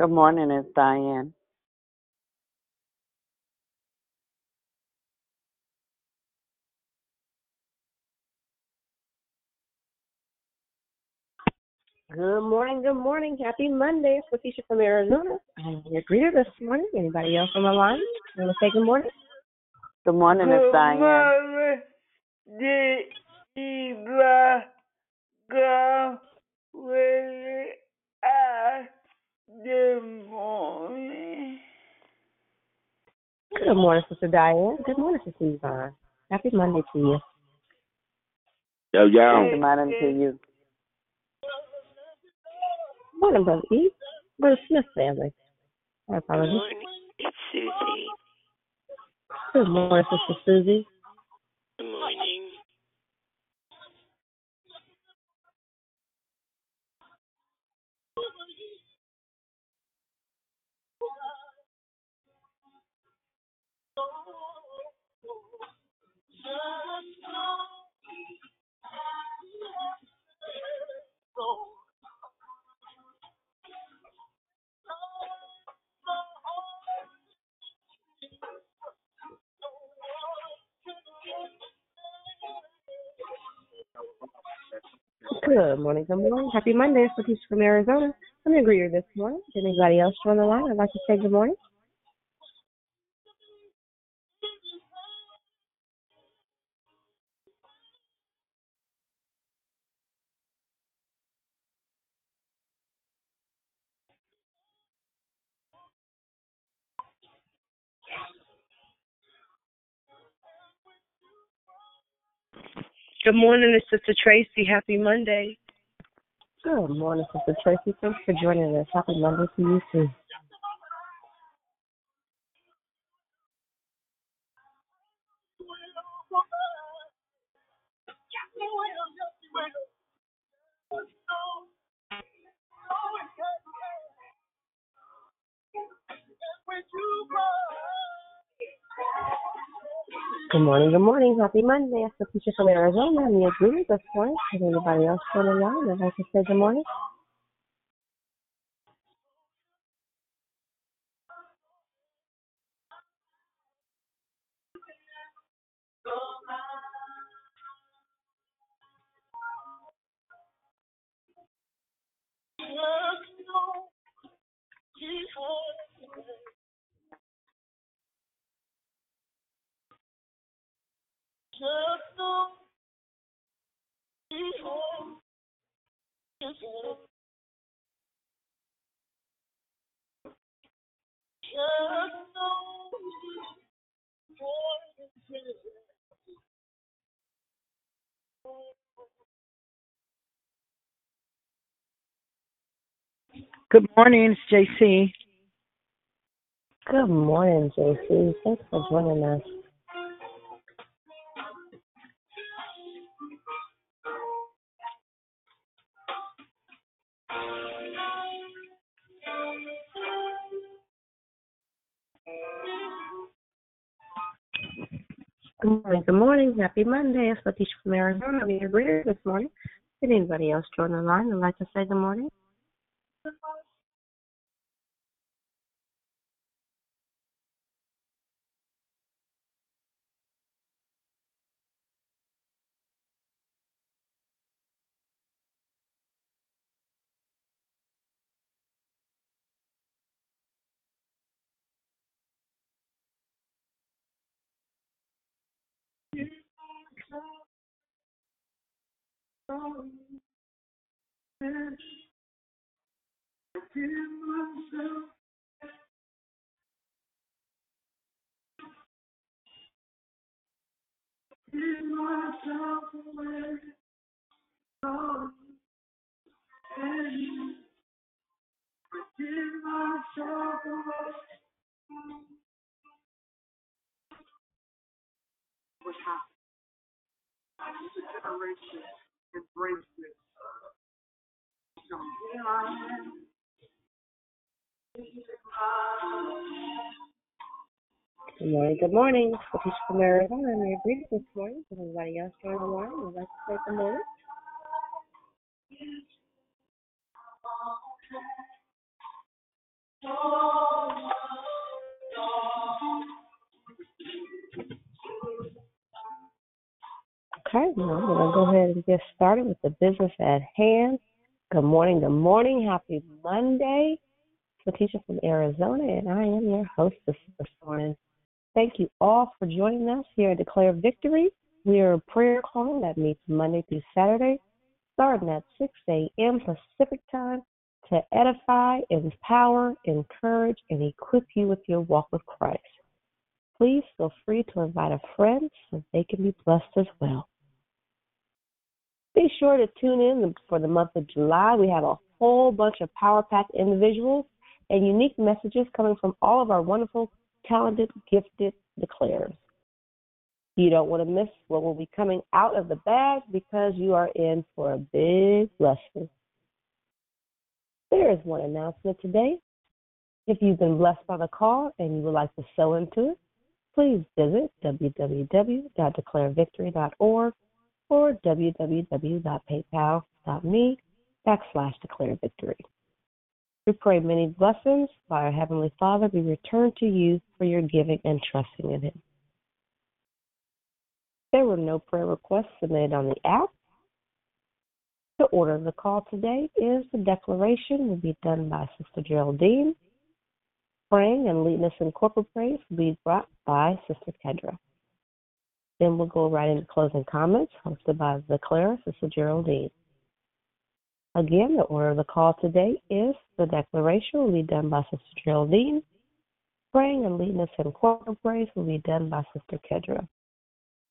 Good morning, it's Diane. Good morning, good morning. Happy Monday. It's Leticia from Arizona. I'm your greeter this morning. Anybody else on the line? Want to say good morning? Good morning, it's Diane. Good morning, Sister Diane. Good morning, Sister Yvonne. Happy Monday to you. Yo, yo. Good morning to you. Morning, Brother E. Brother Smith family. I Good morning. It's Susie. Good morning, Sister Susie. Good morning, good morning. Happy Monday. It's Leticia from Arizona. I'm your greeter this morning. If anybody else join the line, I'd like to say good morning. Good morning, it's Sister Tracy. Happy Monday. Good morning, Sister Tracy. Thanks for joining us. Happy Monday to you too. Good morning, good morning. Happy Monday. It's Leticia from Arizona. I'm your greeter this morning. If anybody else join the I'd like to say good morning. Good morning, it's JC. Good morning, JC. Thanks for joining us. Good morning, good morning. Happy Monday. It's Leticia from Arizona. I'm your greeter this morning. If anybody else join the line, I'd like to say good morning. Good morning, Thank you. I myself. I myself away. I myself away good morning. It's Leticia from Arizona. I'm your this morning. If anybody else join the line, I'd like to say good morning. Okay, well, I'm going to go ahead and get started with the business at hand. Good morning, good morning. Happy Monday. Leticia from Arizona, and I am your hostess this morning. Thank you all for joining us here at Declare Victory. We are a prayer call that meets Monday through Saturday, starting at 6 a.m. Pacific time to edify, empower, encourage, and equip you with your walk with Christ. Please feel free to invite a friend so they can be blessed as well. Be sure to tune in for the month of July. We have a whole bunch of power packed individuals and unique messages coming from all of our wonderful, talented, gifted declares. You don't want to miss what will be coming out of the bag because you are in for a big blessing. There is one announcement today. If you've been blessed by the call and you would like to sow into it, please visit www.declarevictory.org or www.paypal.me backslash declare victory. We pray many blessings by our Heavenly Father be returned to you for your giving and trusting in Him. There were no prayer requests submitted on the app. The order of the call today is the declaration will be done by Sister Geraldine. Praying and leading us in corporate praise will be brought by Sister Kendra. Then we'll go right into closing comments hosted by declarer, Sister Geraldine. Again, the order of the call today is the declaration will be done by Sister Geraldine. Praying and leading us in corporate praise will be done by Sister Kendra.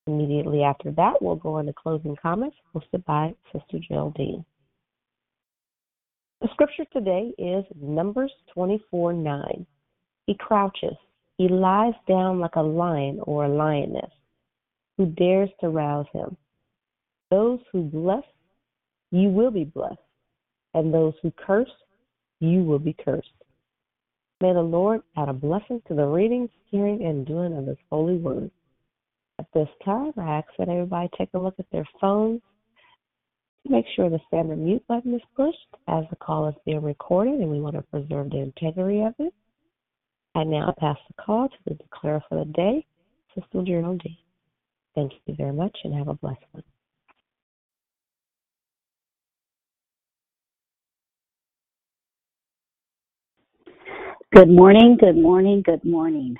Immediately after that, we'll go into closing comments hosted by Sister Geraldine. The scripture today is Numbers 24 9. He crouches, he lies down like a lion or a lioness. Who dares to rouse him? Those who bless, you will be blessed, and those who curse, you will be cursed. May the Lord add a blessing to the reading, hearing, and doing of His holy word. At this time, I ask that everybody take a look at their phones to make sure the standard mute button is pushed as the call is being recorded, and we want to preserve the integrity of it. I now pass the call to the declarer for the day, Sister Geraldine. Thank you very much and have a blessed one. Good morning, good morning, good morning.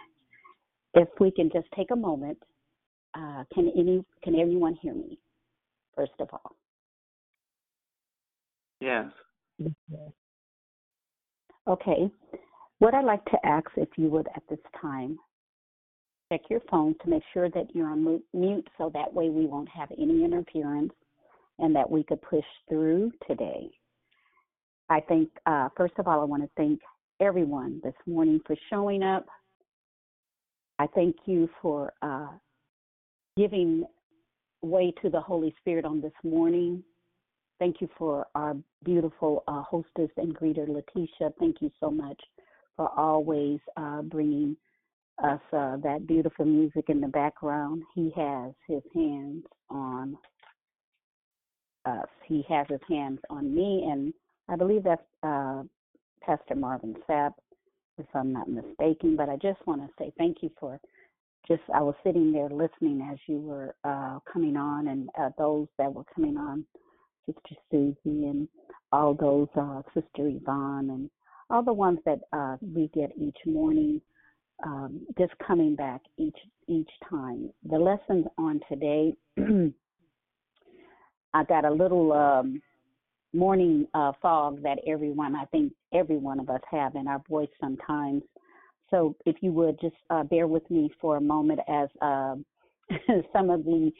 If we can just take a moment, uh, can any can everyone hear me? First of all, Yes. okay. What I'd like to ask, if you would, at this time, check your phone to make sure that you're on mute, so that way we won't have any interference, and that we could push through today. I think, uh, first of all, I want to thank everyone this morning for showing up. I thank you for uh, giving way to the Holy Spirit on this morning. Thank you for our beautiful uh, hostess and greeter, Leticia. Thank you so much for always uh, bringing us uh, that beautiful music in the background. He has his hands on us. He has his hands on me, and I believe that's uh, Pastor Marvin Sapp, if I'm not mistaken. But I just want to say thank you for just, I was sitting there listening as you were uh, coming on, and uh, those that were coming on, Sister Susie, and all those, uh, Sister Yvonne, and all the ones that uh, we get each morning. Um, just coming back each each time. The lessons on today, I got a little um, morning uh, fog that everyone, I think every one of us have in our voice sometimes. So if you would just uh, bear with me for a moment as uh, some of the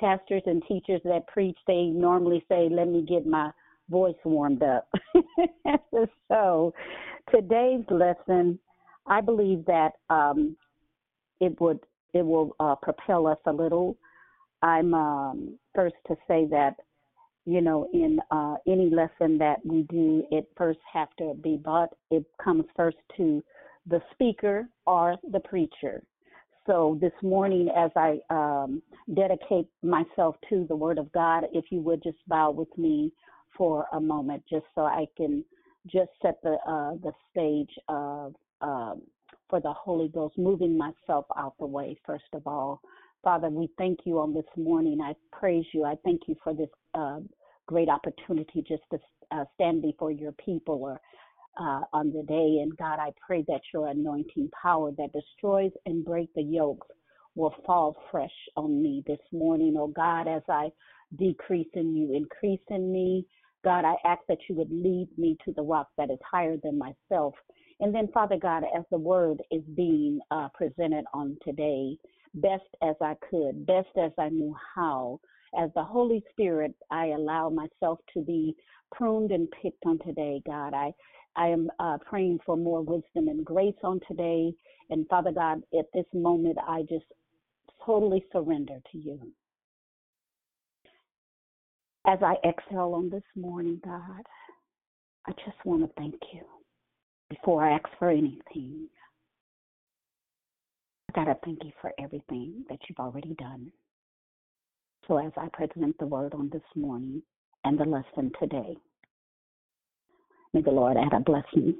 pastors and teachers that preach, they normally say, let me get my voice warmed up. so today's lesson, I believe that um, it would it will uh, propel us a little. I'm um, first to say that you know, in uh, any lesson that we do, it first have to be brought. It comes first to the speaker or the preacher. So this morning, as I um, dedicate myself to the Word of God, if you would just bow with me for a moment, just so I can just set the uh, the stage of um, for the Holy Ghost, moving myself out the way. First of all, Father, we thank you on this morning. I praise you. I thank you for this uh, great opportunity just to uh, stand before your people or uh, on the day. And God, I pray that your anointing power that destroys and break the yokes will fall fresh on me this morning. Oh God, as I decrease in you, increase in me. God, I ask that you would lead me to the rock that is higher than myself. And then, Father God, as the word is being uh, presented on today, best as I could, best as I knew how, as the Holy Spirit, I allow myself to be pruned and picked on today, God. I, I am uh, praying for more wisdom and grace on today. And Father God, at this moment, I just totally surrender to you. As I exhale on this morning, God, I just want to thank you before I ask for anything. God, I thank you for everything that you've already done. So as I present the word on this morning and the lesson today, may the Lord add a blessing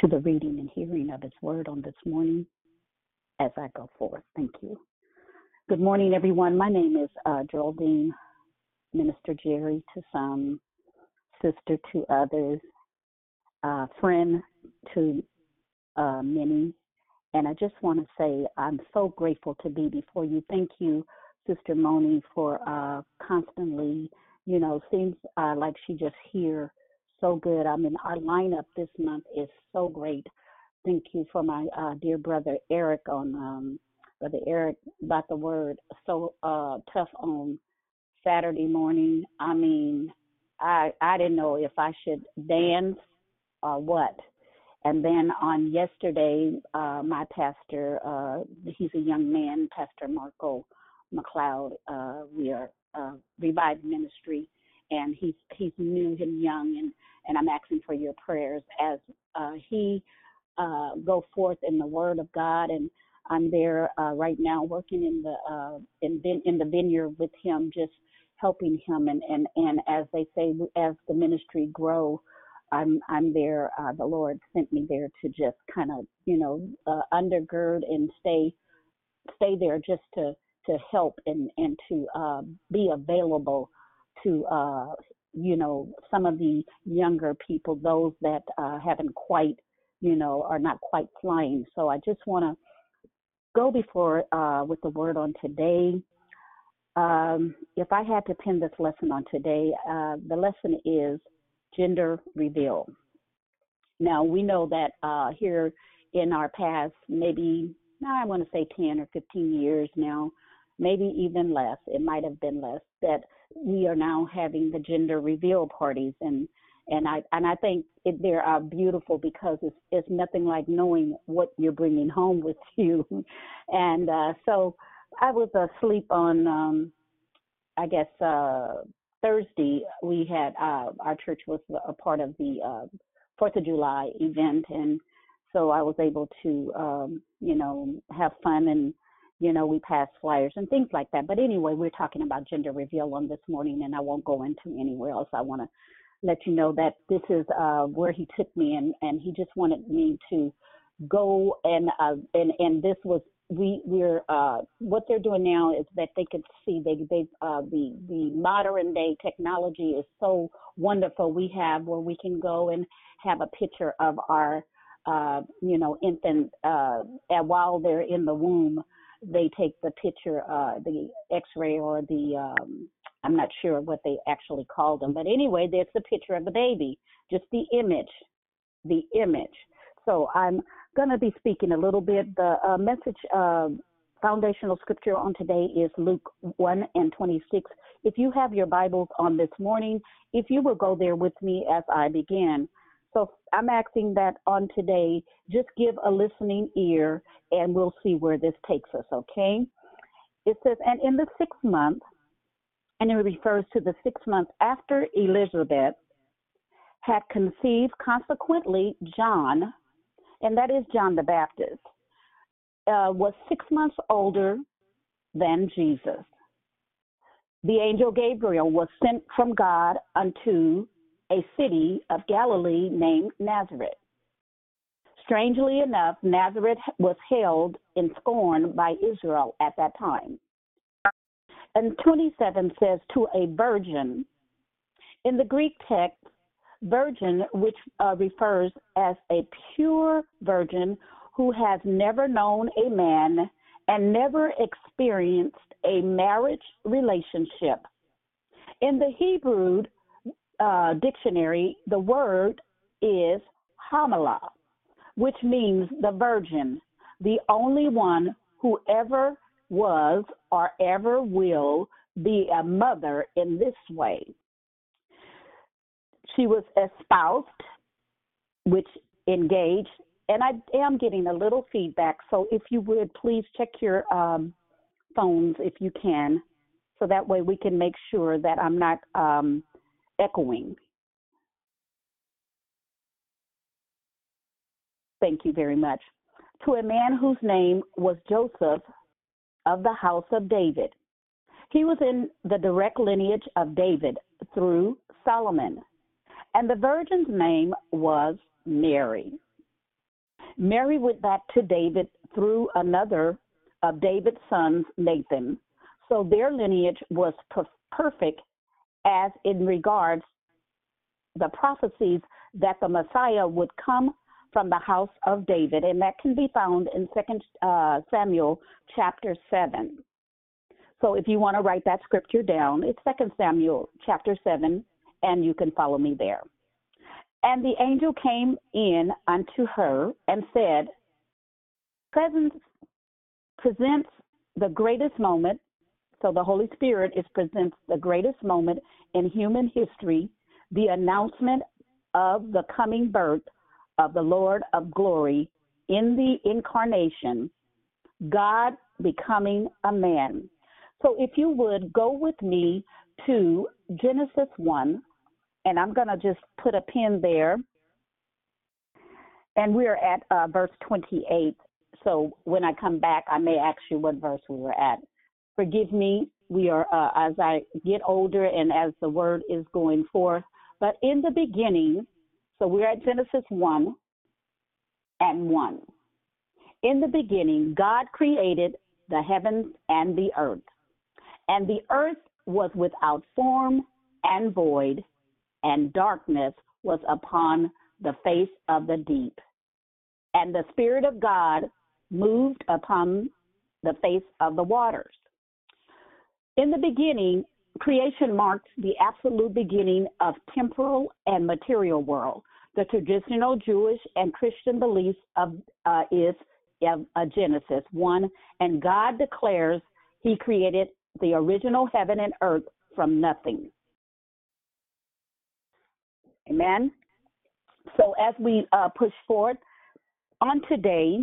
to the reading and hearing of his word on this morning as I go forth. Thank you. Good morning, everyone. My name is uh, Geraldine Minister Jerry to some, sister to others, uh, friend to uh, many. And I just want to say I'm so grateful to be before you. Thank you, Sister Moni, for uh, constantly, you know, seems uh, like she just here so good. I mean, our lineup this month is so great. Thank you for my uh, dear brother Eric on um, brother Eric about the word so uh, tough on Saturday morning. I mean, I I didn't know if I should dance or what. And then on yesterday, uh, my pastor, uh, he's a young man, Pastor Marco McLeod. Uh, we are uh, revived ministry, and he's he's new and young, and and I'm asking for your prayers as uh, he uh, go forth in the Word of God. And I'm there uh, right now working in the uh, in in the vineyard with him, just helping him. And and and as they say, as the ministry grow I'm I'm there. Uh, the Lord sent me there to just kind of you know uh, undergird and stay stay there just to to help and and to uh, be available to uh, you know some of the younger people, those that uh, haven't quite you know are not quite flying. So I just want to go before uh, with the word on today. Um, if I had to pin this lesson on today, uh, the lesson is gender reveal. Now, we know that uh, here in our past, maybe, I want to say 10 or 15 years now, maybe even less, it might have been less, that we are now having the gender reveal parties. And and I and I think it, they are beautiful because it's it's nothing like knowing what you're bringing home with you. and uh, so I was asleep on, um, I guess, uh, Thursday, we had uh, our church was a part of the uh, Fourth of July event, and so I was able to, um, you know, have fun and, you know, we passed flyers and things like that. But anyway, we're talking about gender reveal on this morning, and I won't go into anywhere else. I want to let you know that this is uh, where he took me, and and he just wanted me to go and uh, and and this was we we're uh, what they're doing now is that they could see they they uh, the the modern day technology is so wonderful. We have where we can go and have a picture of our uh, you know infant uh, while they're in the womb. They take the picture, uh, the X-ray or the um, I'm not sure what they actually called them, but anyway, there's the picture of the baby, just the image, the image. So I'm going to be speaking a little bit. The uh, message uh, foundational scripture on today is Luke 1 and 26. If you have your Bibles on this morning, if you will go there with me as I begin. So I'm asking that on today, just give a listening ear and we'll see where this takes us, okay? It says, and in the sixth month, and it refers to the sixth month after Elizabeth had conceived, consequently, John and that is John the Baptist, uh, was six months older than Jesus. The angel Gabriel was sent from God unto a city of Galilee named Nazareth. Strangely enough, Nazareth was held in scorn by Israel at that time. And 27 says, to a virgin. In the Greek text, virgin, which uh, refers as a pure virgin who has never known a man and never experienced a marriage relationship. In the Hebrew uh, dictionary, the word is hamala, which means the virgin, the only one who ever was or ever will be a mother in this way. She was espoused, which engaged, and I am getting a little feedback. So if you would please check your um, phones if you can, so that way we can make sure that I'm not um, echoing. Thank you very much. To a man whose name was Joseph of the house of David. He was in the direct lineage of David through Solomon. And the virgin's name was Mary. Mary went back to David through another of David's sons, Nathan. So their lineage was per- perfect as in regards the prophecies that the Messiah would come from the house of David, and that can be found in Second uh, Samuel chapter seven. So if you want to write that scripture down, it's Second Samuel chapter seven, and you can follow me there. And the angel came in unto her and said, Presence presents the greatest moment. So the Holy Spirit is presents the greatest moment in human history, the announcement of the coming birth of the Lord of glory in the incarnation, God becoming a man. So if you would go with me to Genesis 1, and I'm going to just put a pin there. And we're at uh, verse 28. So when I come back, I may ask you what verse we were at. Forgive me. We are, uh, as I get older and as the word is going forth. But in the beginning, so we're at Genesis 1 and 1. In the beginning, God created the heavens and the earth. And the earth was without form and void, and darkness was upon the face of the deep. And the Spirit of God moved upon the face of the waters. In the beginning, creation marks the absolute beginning of temporal and material world. The traditional Jewish and Christian beliefs of uh, is of uh, Genesis one, and God declares He created the original heaven and earth from nothing. Amen. So as we uh, push forward on today,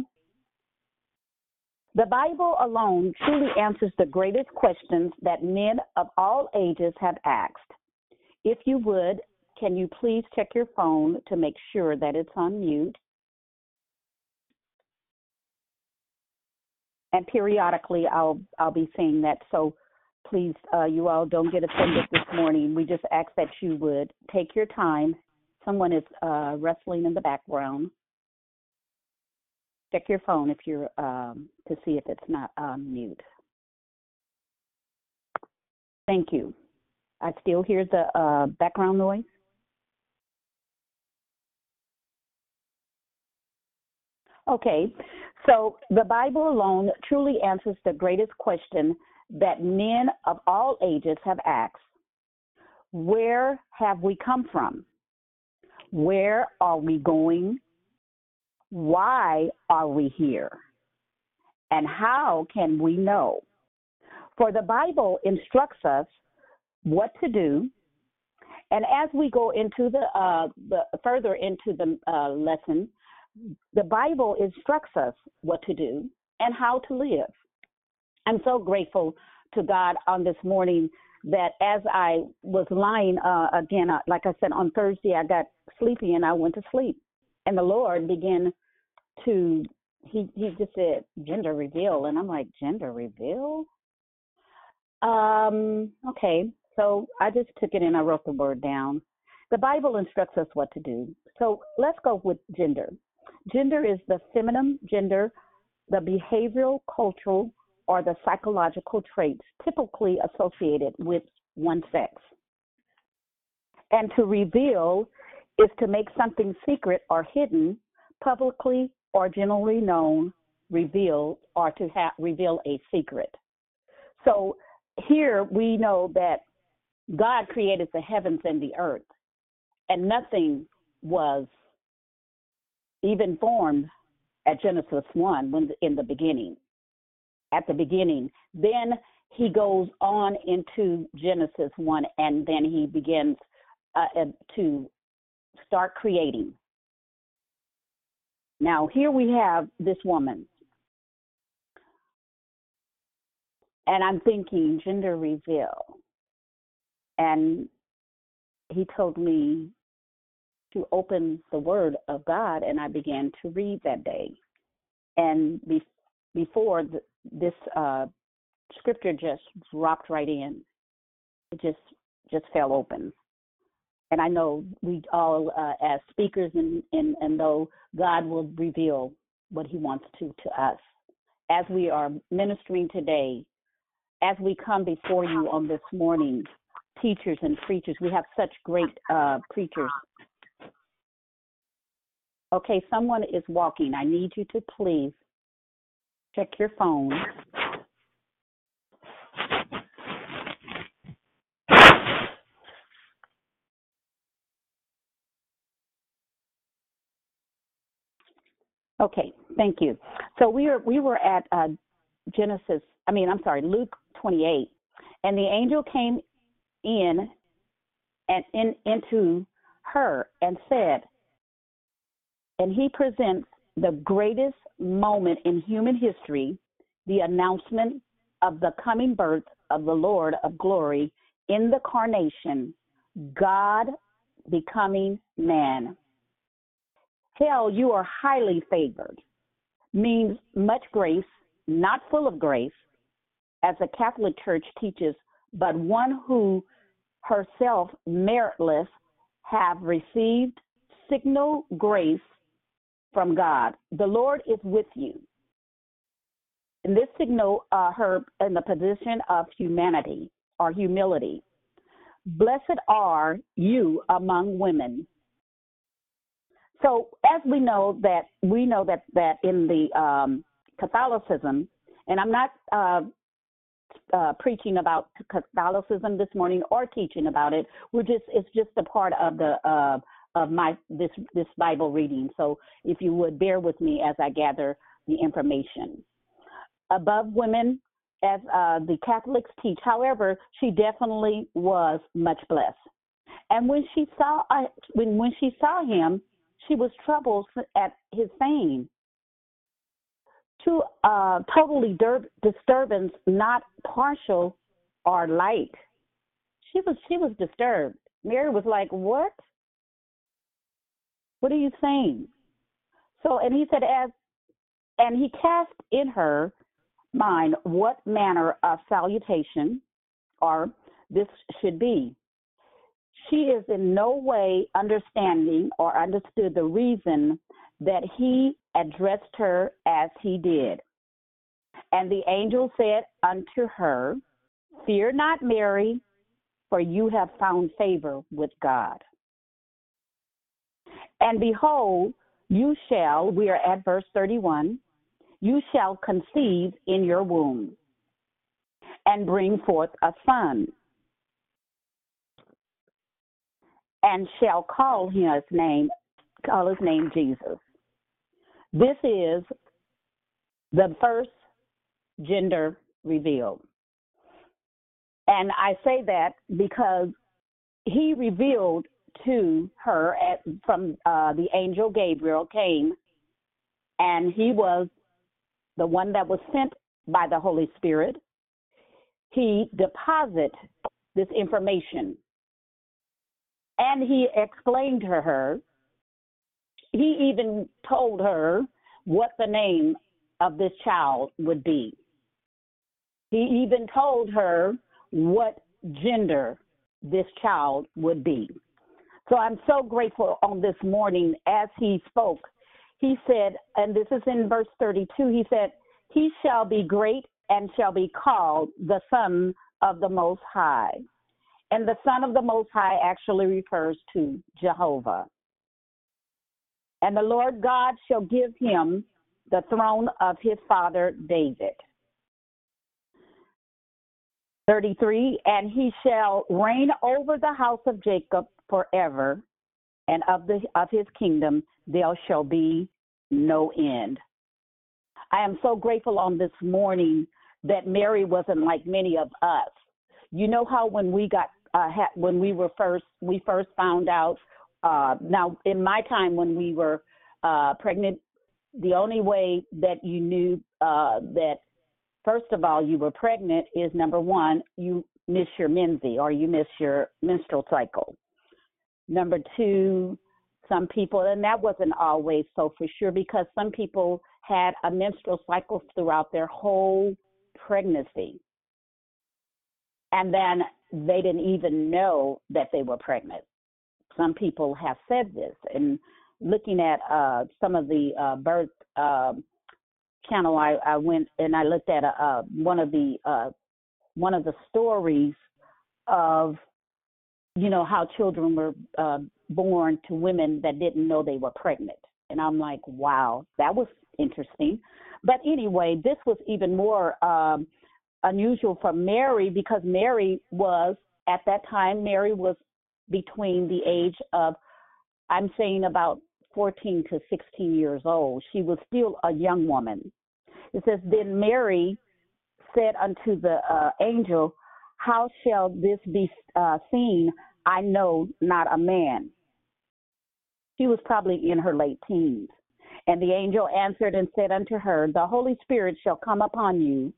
the Bible alone truly answers the greatest questions that men of all ages have asked. If you would, can you please check your phone to make sure that it's on mute? And periodically, I'll I'll be saying that. So please, uh, you all don't get offended this morning. We just ask that you would take your time. Someone is uh, wrestling in the background. Check your phone if you're um, to see if it's not on mute. Thank you. I still hear the uh, background noise. Okay, so the Bible alone truly answers the greatest question that men of all ages have asked Where have we come from? Where are we going? Why are we here? And how can we know? For the Bible instructs us what to do. And as we go into the, uh, the further into the uh, lesson, the Bible instructs us what to do and how to live. I'm so grateful to God on this morning that as I was lying uh, again, uh, like I said on Thursday, I got sleepy and I went to sleep, and the Lord began to he he just said gender reveal, and I'm like gender reveal. Um, okay, so I just took it and I wrote the word down. The Bible instructs us what to do. So let's go with gender. Gender is the feminine gender, the behavioral, cultural, or the psychological traits typically associated with one sex. And to reveal is to make something secret or hidden, publicly or generally known, reveal, or to ha- reveal a secret. So here we know that God created the heavens and the earth, and nothing was even formed at Genesis 1 when in the beginning. At the beginning. Then he goes on into Genesis 1 and then he begins uh, uh, to start creating. Now, here we have this woman. And I'm thinking gender reveal. And he told me to open the Word of God, and I began to read that day. And be, before the, this uh, scripture just dropped right in, it just just fell open. And I know we all, uh, as speakers, and, and and though God will reveal what He wants to to us, as we are ministering today, as we come before you on this morning teachers and preachers. We have such great uh, preachers. Okay, someone is walking. I need you to please check your phone. Okay, thank you. So we were we were at uh, Genesis. I mean, I'm sorry, Luke 28, and the angel came in and in into her and said, and he presents the greatest moment in human history, the announcement of the coming birth of the Lord of glory in the carnation, God becoming man. Hell, you are highly favored, means much grace, not full of grace, as the Catholic Church teaches, but one who herself meritless have received signal grace from God. The Lord is with you. And this signal uh, her in the position of humanity or humility. Blessed are you among women. So as we know that we know that that in the um, Catholicism, and I'm not uh, uh, preaching about Catholicism this morning or teaching about it. We're just it's just a part of the uh, of my this this Bible reading. So if you would bear with me as I gather the information. Above women, as uh, the Catholics teach, however, she definitely was much blessed. And when she saw uh, when when she saw him, she was troubled at his fame. To uh, totally dir- disturbance, not partial or light. She was she was disturbed. Mary was like, "What? What are you saying? So, and he said, as, and he cast in her mind what manner of salutation or this should be. She is in no way understanding or understood the reason that he addressed her as he did. And the angel said unto her, Fear not, Mary, for you have found favor with God. And behold, you shall, we are at verse 31, you shall conceive in your womb and bring forth a son, and shall call his name, call his name Jesus. This is the first gender revealed. And I say that because he revealed to her at, from uh, the angel Gabriel came, and he was the one that was sent by the Holy Spirit. He deposited this information, and he explained to her. He even told her what the name of this child would be. He even told her what gender this child would be. So I'm so grateful on this morning as he spoke. He said, and this is in verse 32, he said, He shall be great and shall be called the Son of the Most High. And the Son of the Most High actually refers to Jehovah. And the Lord God shall give him the throne of his father David. 33 And he shall reign over the house of Jacob forever, and of the of his kingdom there shall be no end. I am so grateful on this morning that Mary wasn't like many of us. You know how when we got uh, when we were first we first found out. Uh, now, in my time when we were uh, pregnant, the only way that you knew uh, that first of all you were pregnant is number one you miss your menses or you miss your menstrual cycle. Number two, some people, and that wasn't always so for sure because some people had a menstrual cycle throughout their whole pregnancy. And then they didn't even know that they were pregnant. Some people have said this. And looking at uh, some of the uh, birth uh, channel, I, I went and I looked at uh, one of the uh, one of the stories of you know, how children were uh, born to women that didn't know they were pregnant. And I'm like, wow, that was interesting. But anyway, this was even more um, unusual for Mary because Mary was, at that time, Mary was between the age of, I'm saying about 14 to 16 years old. She was still a young woman. It says, Then Mary said unto the uh, angel, How shall this be uh, seen? I know not a man. She was probably in her late teens. And the angel answered and said unto her, The Holy Spirit shall come upon you,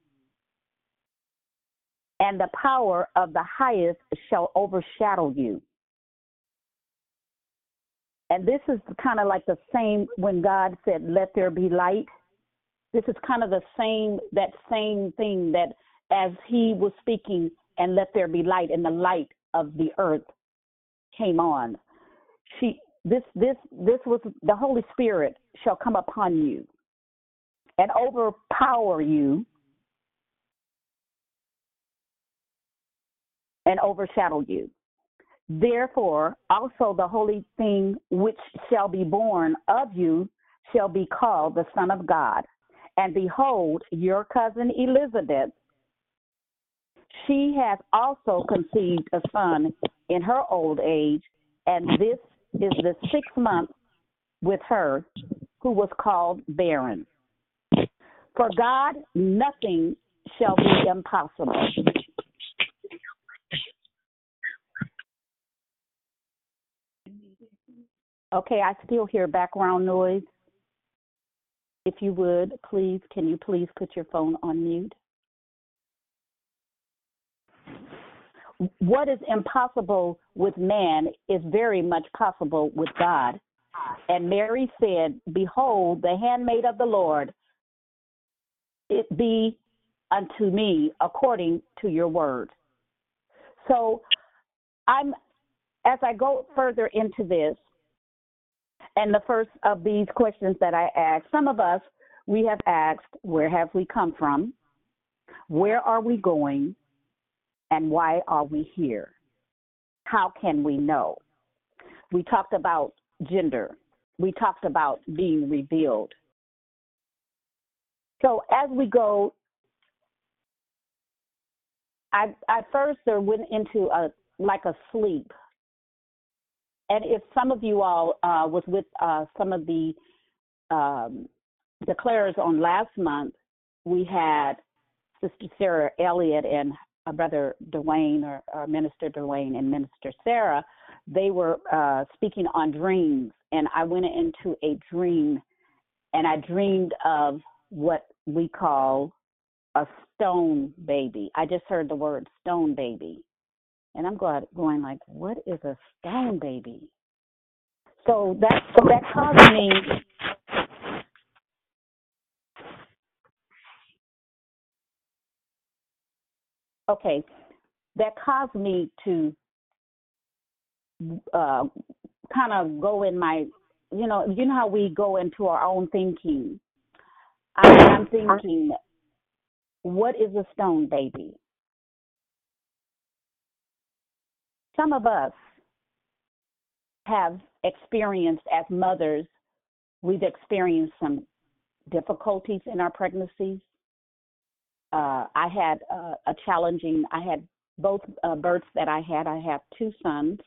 and the power of the highest shall overshadow you. And this is kind of like the same when God said, Let there be light. This is kind of the same, that same thing that as he was speaking, and let there be light, and the light of the earth came on. She, this, this, this was the Holy Spirit shall come upon you and overpower you and overshadow you. Therefore, also the holy thing which shall be born of you shall be called the Son of God. And behold, your cousin Elizabeth, she has also conceived a son in her old age, and this is the sixth month with her who was called barren. For God, nothing shall be impossible. Okay, I still hear background noise. If you would, please, can you please put your phone on mute? What is impossible with man is very much possible with God. And Mary said, Behold, the handmaid of the Lord, it be unto me according to your word. So I'm as I go further into this, and the first of these questions that I asked, some of us we have asked, where have we come from? Where are we going? And why are we here? How can we know? We talked about gender. We talked about being revealed. So as we go, I, I first went into a like a sleep. And if some of you all uh, was with uh, some of the um, declarers on last month, we had Sister Sarah Elliott and uh, Brother Dwayne or, or, Minister Dwayne and Minister Sarah. They were uh, speaking on dreams, and I went into a dream, and I dreamed of what we call a stone baby. I just heard the word stone baby. And I'm going, going like, what is a stone baby? So that so that caused me okay, that caused me to uh, kind of go in my, you know, you know how we go into our own thinking. I'm thinking, what is a stone baby? Some of us have experienced as mothers, we've experienced some difficulties in our pregnancies. Uh, I had uh, a challenging, I had both uh, births that I had, I have two sons,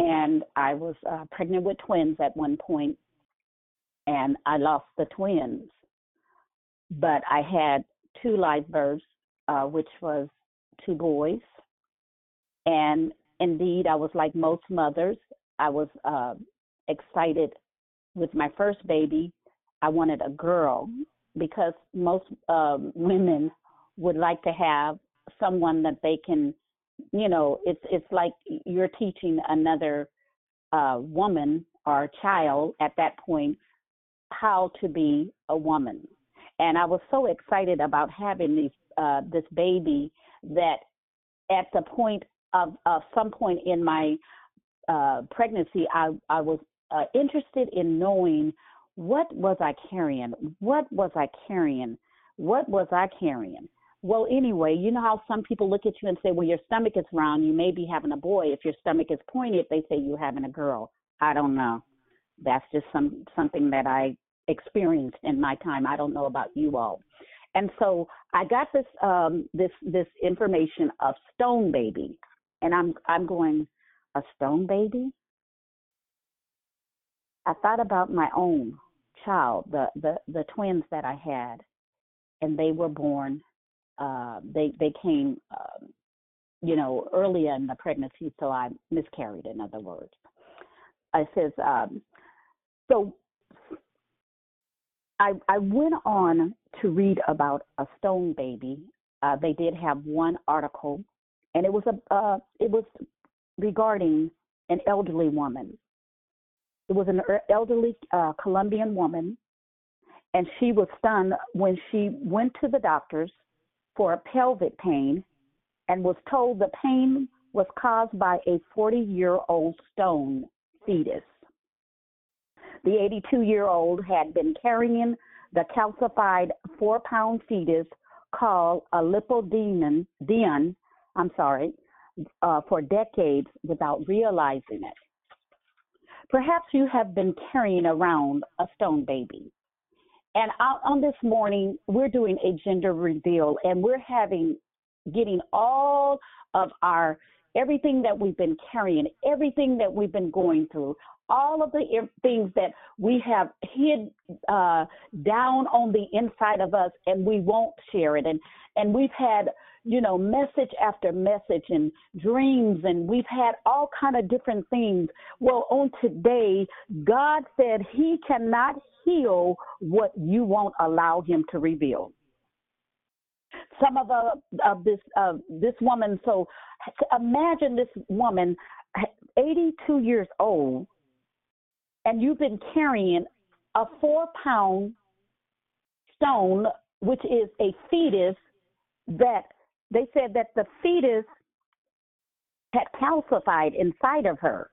and I was uh, pregnant with twins at one point, and I lost the twins. But I had two live births, uh, which was two boys. And indeed, I was like most mothers. I was uh, excited with my first baby. I wanted a girl because most um, women would like to have someone that they can, you know, it's it's like you're teaching another uh, woman or child at that point how to be a woman. And I was so excited about having these uh, this baby that at the point of, of some point in my uh, pregnancy, I, I was uh, interested in knowing what was I carrying? What was I carrying? What was I carrying? Well, anyway, you know how some people look at you and say, well, your stomach is round, you may be having a boy. If your stomach is pointed, they say you're having a girl. I don't know. That's just some something that I experienced in my time. I don't know about you all. And so I got this um, this this information of stone baby, and I'm I'm going a stone baby. I thought about my own child, the the the twins that I had, and they were born. Uh, they they came, um, you know, earlier in the pregnancy, so I miscarried. In other words, I says um, so. I I went on to read about a stone baby. Uh, they did have one article, and it was a uh, it was regarding an elderly woman. It was an elderly uh, Colombian woman, and she was stunned when she went to the doctors for a pelvic pain and was told the pain was caused by a 40 year old stone fetus. The 82 year old had been carrying the calcified four pound fetus called a lipodemon, Dion, I'm sorry, uh, for decades without realizing it. Perhaps you have been carrying around a stone baby. And on this morning, we're doing a gender reveal and we're having, getting all of our, everything that we've been carrying, everything that we've been going through, all of the things that we have hid uh, down on the inside of us and we won't share it. And, and we've had, you know, message after message and dreams and we've had all kind of different things. Well, on today, God said he cannot heal what you won't allow him to reveal some of uh, of this uh, this woman. So imagine this woman, 82 years old, and you've been carrying a four pound stone, which is a fetus that they said that the fetus had calcified inside of her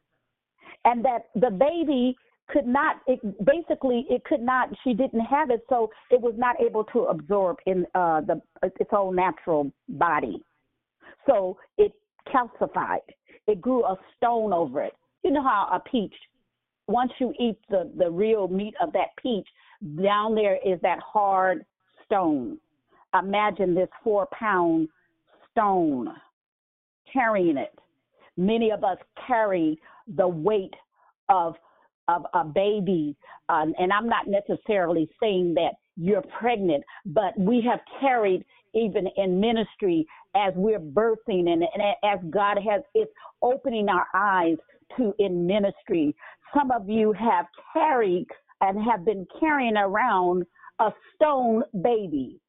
and that the baby could not it, basically it could not she didn't have it so it was not able to absorb in uh the its own natural body. So it calcified. It grew a stone over it. You know how a peach once you eat the, the real meat of that peach, down there is that hard stone. Imagine this four pound stone carrying it. Many of us carry the weight of of a baby, um, and I'm not necessarily saying that you're pregnant, but we have carried even in ministry as we're birthing and, and as God has is opening our eyes to in ministry some of you have carried and have been carrying around a stone baby.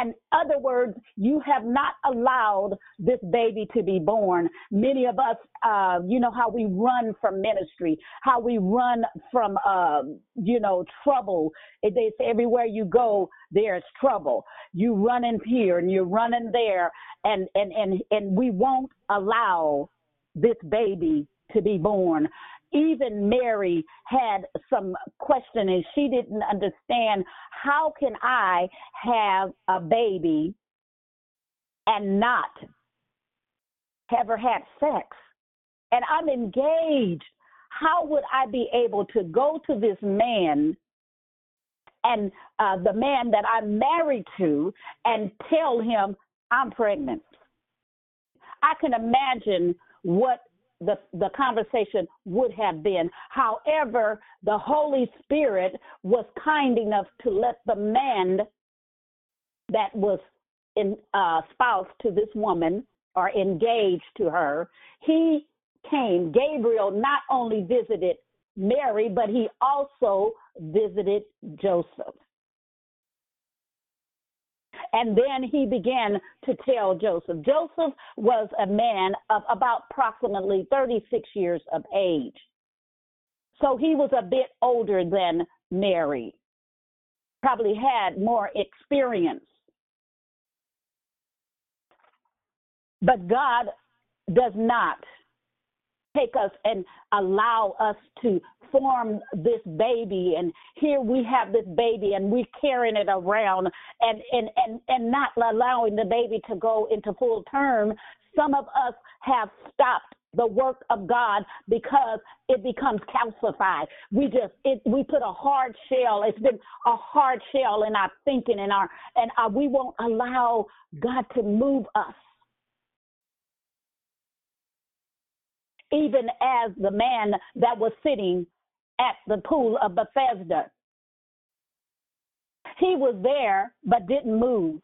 In other words, you have not allowed this baby to be born. Many of us, uh, you know, how we run from ministry, how we run from, uh, you know, trouble. Say everywhere you go, there's trouble. You run in here and you're running there, and and and and we won't allow this baby to be born even Mary had some questioning. She didn't understand how can I have a baby and not have her had sex? And I'm engaged. How would I be able to go to this man and uh, the man that I'm married to and tell him I'm pregnant? I can imagine what the, the conversation would have been. However, the Holy Spirit was kind enough to let the man that was in uh, spouse to this woman or engaged to her, he came. Gabriel not only visited Mary, but he also visited Joseph. And then he began to tell Joseph. Joseph was a man of about approximately 36 years of age. So he was a bit older than Mary, probably had more experience. But God does not take us and allow us to form this baby and here we have this baby and we're carrying it around and and and, and not allowing the baby to go into full term some of us have stopped the work of God because it becomes calcified. We just it we put a hard shell. It's been a hard shell in our thinking and our and our, we won't allow God to move us. Even as the man that was sitting at the pool of Bethesda. He was there but didn't move.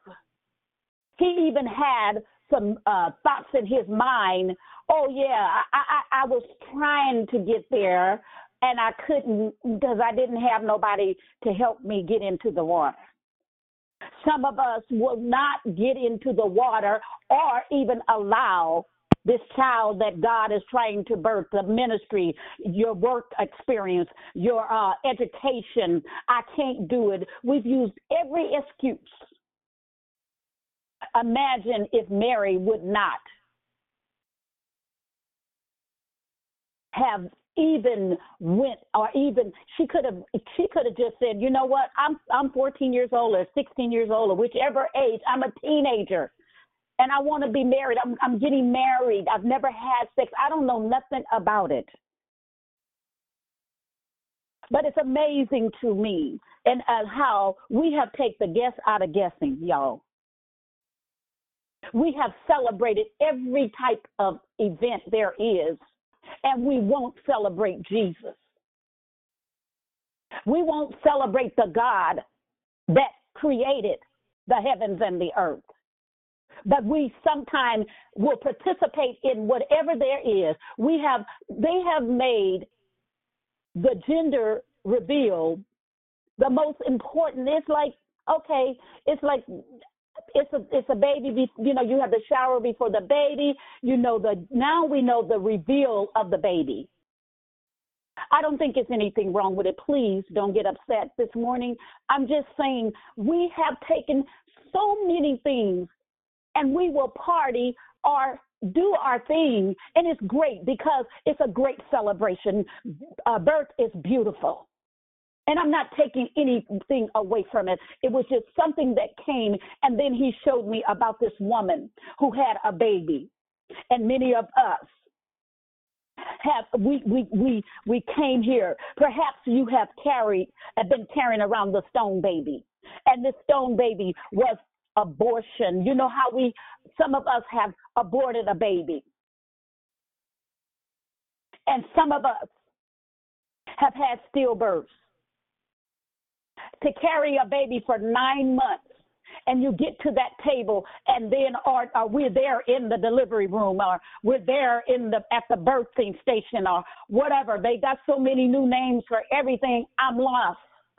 He even had some uh, thoughts in his mind. Oh yeah, I, I I was trying to get there and I couldn't because I didn't have nobody to help me get into the water. Some of us will not get into the water or even allow this child that God is trying to birth, the ministry, your work experience, your uh, education. I can't do it. We've used every excuse imagine if Mary would not have even went or even she could have she could have just said, you know what, I'm I'm 14 years old or 16 years old or whichever age, I'm a teenager and I want to be married. I'm I'm getting married. I've never had sex. I don't know nothing about it. But it's amazing to me and uh, how we have taken the guess out of guessing, y'all. We have celebrated every type of event there is, and we won't celebrate Jesus. We won't celebrate the God that created the heavens and the earth. But we sometimes will participate in whatever there is. We have they have made the gender reveal the most important. It's like okay, it's like it's a it's a baby. You know, you have the shower before the baby. You know the now we know the reveal of the baby. I don't think it's anything wrong with it. Please don't get upset this morning. I'm just saying we have taken so many things and we will party or do our thing and it's great because it's a great celebration. Uh, birth is beautiful. And I'm not taking anything away from it. It was just something that came. And then he showed me about this woman who had a baby. And many of us have we we we we came here. Perhaps you have carried have been carrying around the stone baby. And this stone baby was abortion. You know how we some of us have aborted a baby. And some of us have had stillbirths to carry a baby for nine months and you get to that table and then are, or we're there in the delivery room or we're there in the at the birthing station or whatever they got so many new names for everything i'm lost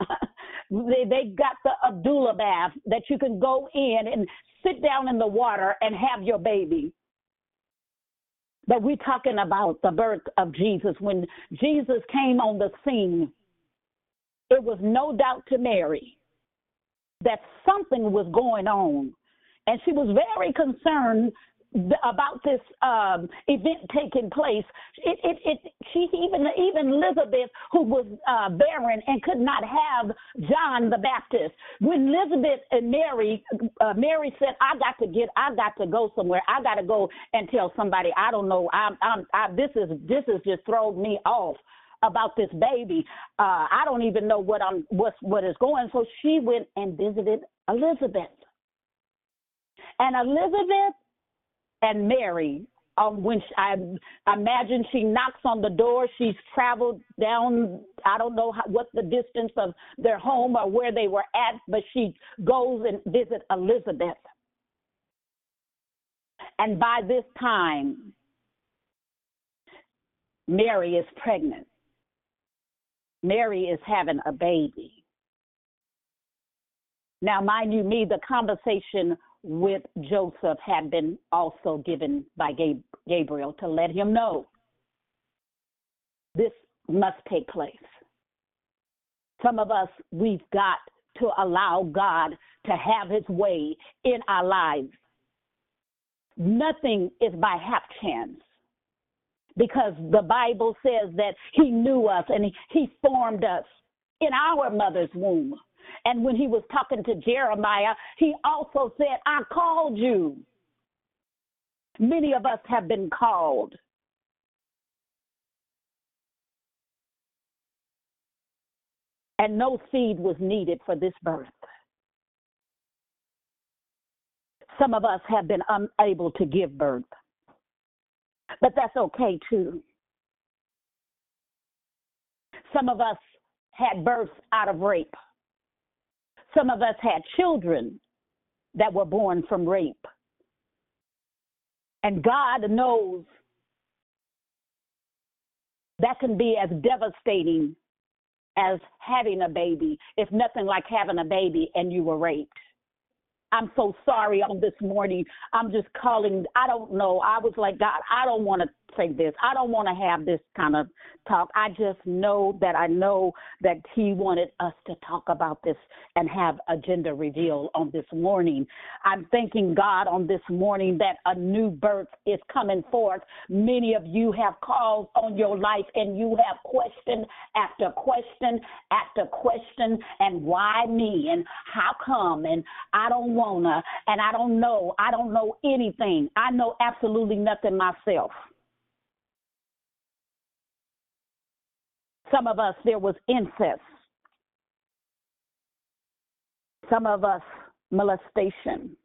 they they got the abdullah bath that you can go in and sit down in the water and have your baby but we're talking about the birth of jesus when jesus came on the scene it was no doubt to Mary that something was going on. And she was very concerned about this um, event taking place. It, it, it, she even even Elizabeth, who was uh, barren and could not have John the Baptist, when Elizabeth and Mary, uh, Mary said, "I got to get, I got to go somewhere. I got to go and tell somebody. I don't know. I'm, I'm, I, this is this is just thrown me off." about this baby. Uh, I don't even know what I'm what what is going. So she went and visited Elizabeth, and Elizabeth and Mary. Um, when she, I, imagine she knocks on the door, she's traveled down. I don't know how, what the distance of their home or where they were at, but she goes and visit Elizabeth. And by this time, Mary is pregnant. Mary is having a baby. Now, mind you, me, the conversation with Joseph had been also given by Gabriel to let him know this must take place. Some of us, we've got to allow God to have his way in our lives. Nothing is by half chance. because the Bible says that He knew us and He, he formed us in our mother's womb. And when He was talking to Jeremiah, He also said, I called you. Many of us have been called. And no seed was needed for this birth. Some of us have been unable to give birth, but that's okay too. Some of us had births out of rape. Some of us had children that were born from rape. And God knows that can be as devastating as having a baby, if nothing like having a baby and you were raped. I'm so sorry on this morning. I'm just calling. I don't know. I was like, God, I don't want to say this. I don't want to have this kind of talk. I just know that I know that He wanted us to talk about this and have a gender reveal on this morning. I'm thanking God on this morning that a new birth is coming forth. Many of you have calls on your life and you have question after question after question and why me and how come and I don't wanna and I don't know. I don't know anything. I know absolutely nothing myself. Some of us, there was incest. Some of us, molestation.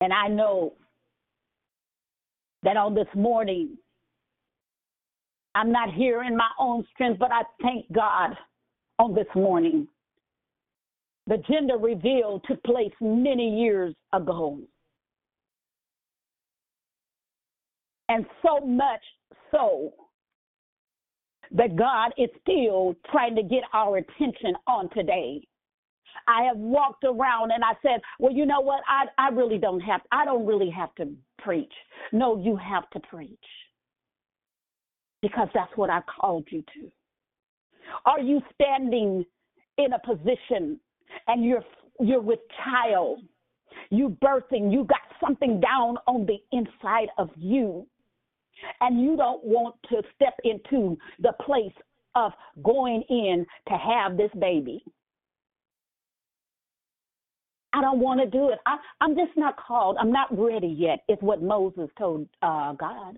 And I know that on this morning, I'm not here in my own strength, but I thank God on this morning. The gender reveal took place many years ago. And so much so that God is still trying to get our attention on today. I have walked around and I said, well, you know what? I, I really don't have, I don't really have to preach. No, you have to preach because that's what I called you to. Are you standing in a position and you're, you're with child, you birthing, you got something down on the inside of you and you don't want to step into the place of going in to have this baby. I don't want to do it. I, I'm just not called. I'm not ready yet, is what Moses told uh, God.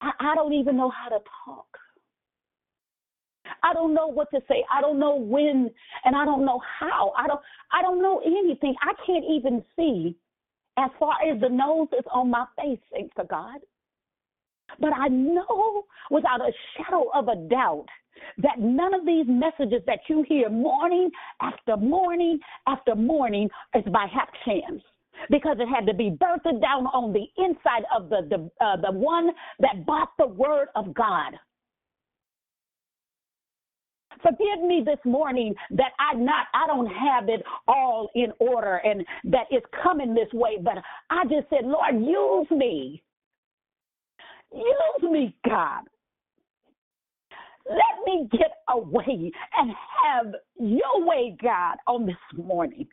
I, I don't even know how to talk. I don't know what to say. I don't know when and I don't know how. I don't I don't know anything. I can't even see as far as the nose is on my face, thanks to God. But I know without a shadow of a doubt that none of these messages that you hear morning after morning after morning is by half chance because it had to be birthed down on the inside of the the, uh, the one that bought the word of God. Forgive me this morning that I not I don't have it all in order and that it's coming this way, but I just said, Lord, use me. Use me, God. Let me get away and have your way, God, on this morning.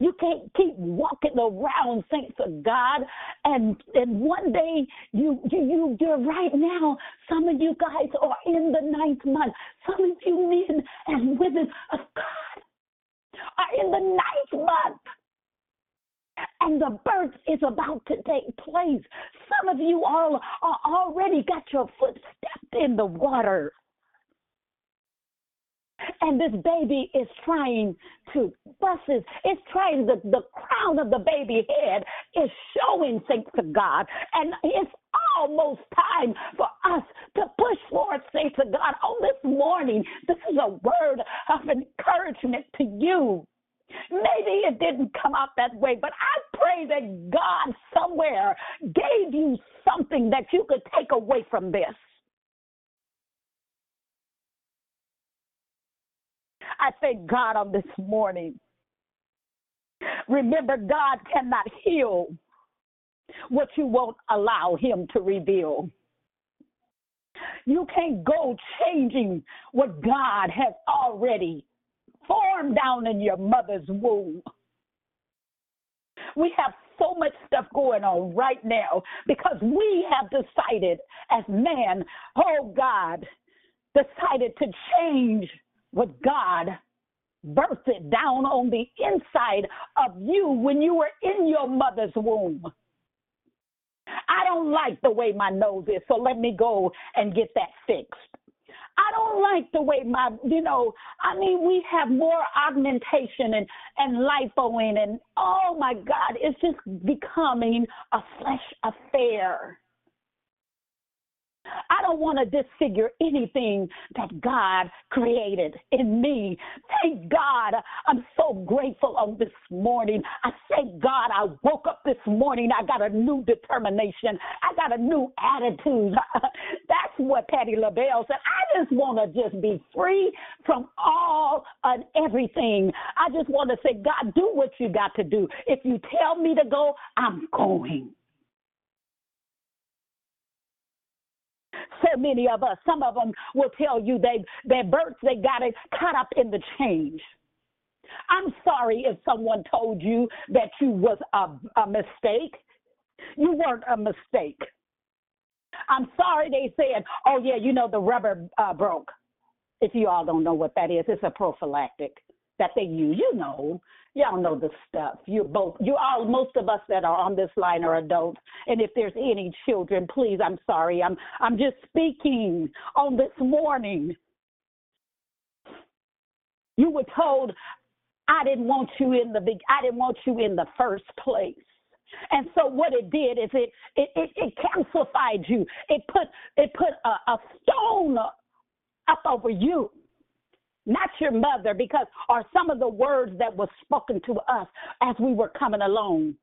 You can't keep walking around, thanks to God, and and one day you you you you're right now. Some of you guys are in the ninth month. Some of you men and women of God are in the ninth month and the birth is about to take place. Some of you all are already got your foot stepped in the water. And this baby is trying to buses. It's trying the, the crown of the baby head is showing thanks to God. And it's almost time for us to push forward, say to God, on this morning. This is a word of encouragement to you. Maybe it didn't come out that way, but I pray that God somewhere gave you something that you could take away from this. I thank God on this morning. Remember, God cannot heal what you won't allow Him to reveal. You can't go changing what God has already formed down in your mother's womb. We have so much stuff going on right now because we have decided as man, oh God, decided to change what God birthed it down on the inside of you when you were in your mother's womb. I don't like the way my nose is, so let me go and get that fixed. I don't like the way my, you know, I mean, we have more augmentation and, and lipoing and, oh my God, it's just becoming a flesh affair. I don't want to disfigure anything that God created in me. Thank God. I'm so grateful on this morning. I thank God I woke up this morning. I got a new determination. I got a new attitude. That's what Patti LaBelle said. I just want to just be free from all and everything. I just want to say, God, do what you got to do. If you tell me to go, I'm going. So many of us. Some of them will tell you they their births they got it caught up in the change. I'm sorry if someone told you that you was a, a mistake. You weren't a mistake. I'm sorry they said, oh yeah, you know the rubber uh, broke. If you all don't know what that is, it's a prophylactic that they use. You know, y'all know the stuff. You both, you all, most of us that are on this line are adults. And if there's any children, please, I'm sorry. I'm, I'm just speaking on this morning. You were told, I didn't want you in the I didn't want you in the first place. And so what it did is it it it, it calcified you. It put it put a, a stone up over you not your mother, because are some of the words that were spoken to us as we were coming along.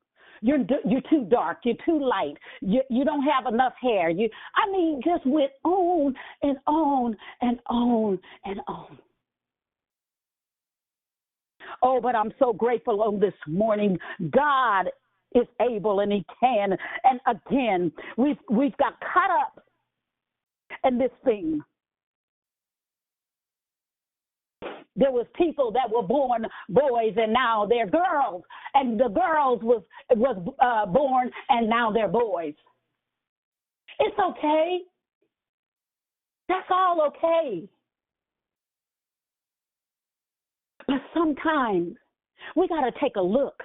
You're you're too dark. You're too light. You you don't have enough hair. You I mean just went on and on and on and on. Oh, but I'm so grateful on this morning. God is able and He can. And again, we've we've got caught up in this thing there was people that were born boys and now they're girls. And the girls was was uh, born and now they're boys. It's okay. That's all okay. But sometimes we got to take a look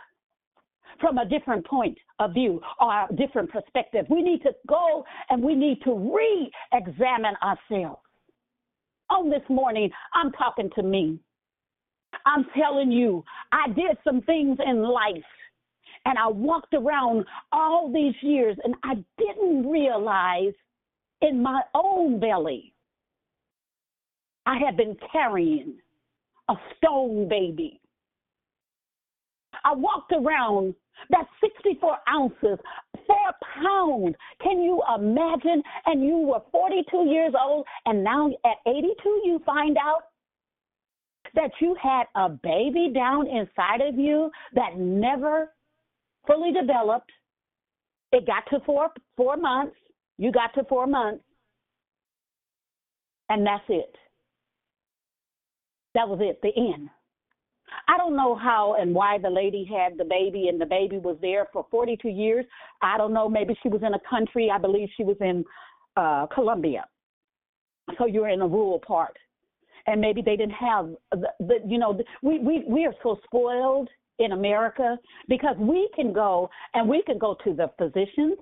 from a different point of view or a different perspective. We need to go and we need to re examine ourselves on this morning, I'm talking to me. I'm telling you, I did some things in life and I walked around all these years and I didn't realize in my own belly I had been carrying a stone baby. I walked around that's 64 ounces, four pounds. Can you imagine? And you were 42 years old, and now at 82, you find out that you had a baby down inside of you that never fully developed. It got to four four months. You got to four months, and that's it. That was it. The end. I don't know how and why the lady had the baby and the baby was there for 42 years. I don't know. Maybe she was in a country. I believe she was in uh, Colombia. So you're in a rural part. And maybe they didn't have the, the you know, we, we, we are so spoiled in America because we can go and we can go to the physicians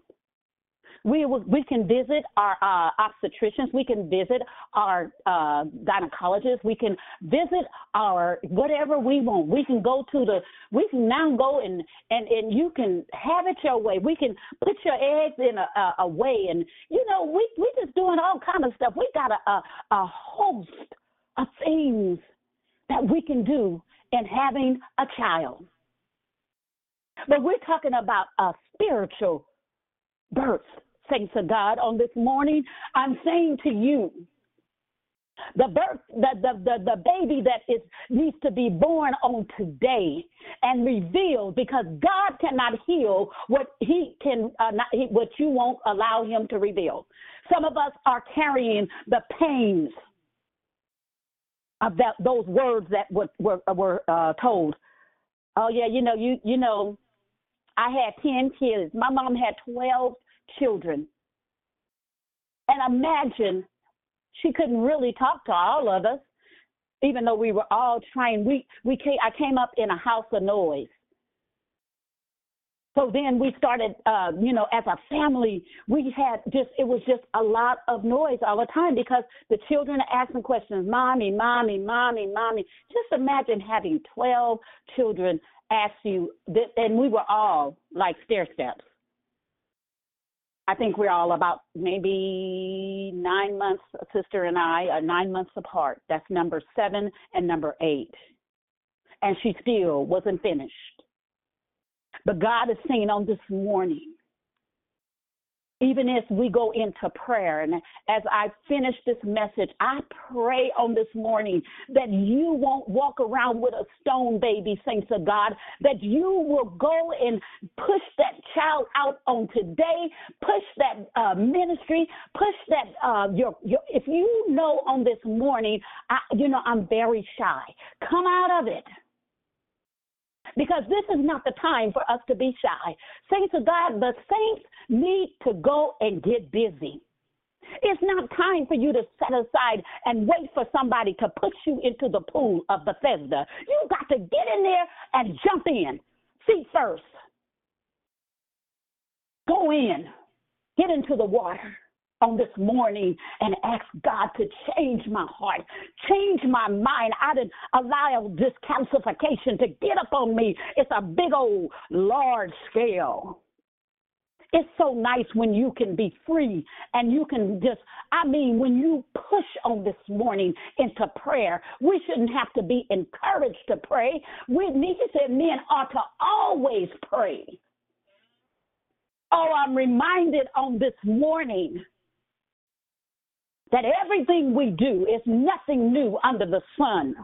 we we can visit our uh, obstetricians. We can visit our uh, gynecologists. We can visit our whatever we want. We can go to the. We can now go and and and you can have it your way. We can put your eggs in a, a, a way, and you know we we just doing all kind of stuff. We got a, a a host of things that we can do in having a child. But we're talking about a spiritual birth saints of God, on this morning, I'm saying to you, the birth, the, the, the, the baby that is needs to be born on today and revealed because God cannot heal what he can, uh, not, what you won't allow him to reveal. Some of us are carrying the pains of that, those words that were, were, were uh, told. Oh yeah, you know, you, you know, I had 10 kids. My mom had 12 children. And imagine she couldn't really talk to all of us, even though we were all trying. We, we came, I came up in a house of noise. So then we started, uh, you know, as a family, we had just, it was just a lot of noise all the time because the children are asking questions, mommy, mommy, mommy, mommy. Just imagine having 12 children ask you, that, and we were all like stair steps. I think we're all about maybe nine months, a sister and I are nine months apart. That's number seven and number eight. And she still wasn't finished. But God is saying on this morning, even as we go into prayer. And as I finish this message, I pray on this morning that you won't walk around with a stone baby, saints of God, that you will go and push that child out on today, push that uh, ministry, push that, uh, your, your, if you know on this morning, I, you know, I'm very shy, come out of it because this is not the time for us to be shy. Saints of God, the saints need to go and get busy. It's not time for you to set aside and wait for somebody to push you into the pool of Bethesda. You got to get in there and jump in. Feet first. Go in. Get into the water on this morning and ask God to change my heart, change my mind. I didn't allow this calcification to get up on me. It's a big old large scale. It's so nice when you can be free and you can just, I mean, when you push on this morning into prayer, we shouldn't have to be encouraged to pray. We need to say men ought to always pray. Oh, I'm reminded on this morning that everything we do is nothing new under the sun.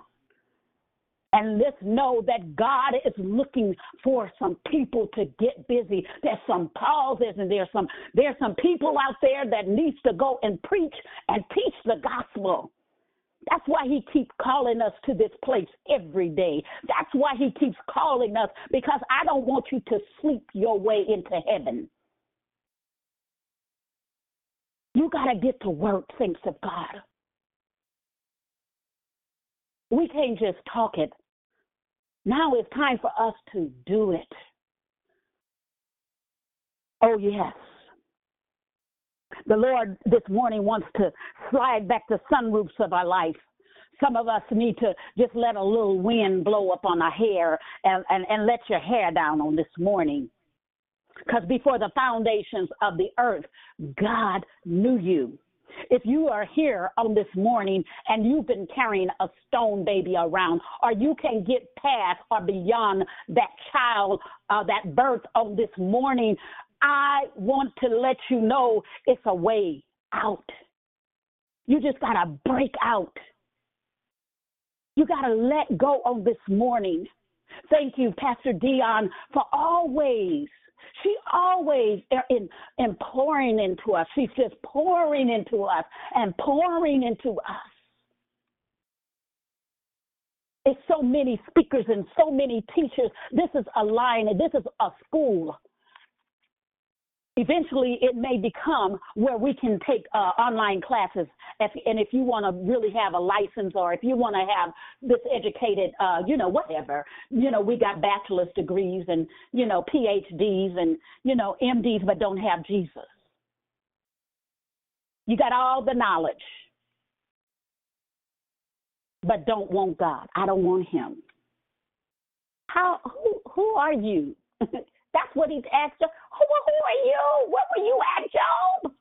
And let's know that God is looking for some people to get busy. There's some pauses and there's some there's some people out there that needs to go and preach and teach the gospel. That's why he keeps calling us to this place every day. That's why he keeps calling us because I don't want you to sleep your way into heaven. You got to get to work, thanks of God. We can't just talk it. Now it's time for us to do it. Oh, yes. The Lord this morning wants to slide back the sunroofs of our life. Some of us need to just let a little wind blow up on our hair and, and, and let your hair down on this morning. Because before the foundations of the earth, God knew you. If you are here on this morning and you've been carrying a stone baby around, or you can get past or beyond that child, uh, that birth on this morning, I want to let you know it's a way out. You just got to break out. You got to let go on this morning. Thank you, Pastor Dion, for always she always uh, in, in pouring into us. She's just pouring into us and pouring into us. It's so many speakers and so many teachers. This is a line, and this is a school eventually it may become where we can take uh, online classes. If, and if you want to really have a license or if you want to have this educated uh, you know whatever you know we got bachelor's degrees and you know phds and you know mds but don't have jesus. You got all the knowledge. But don't want god. I don't want him. How who who are you That's what he's asked you. Who, who are you? What were you at, Job?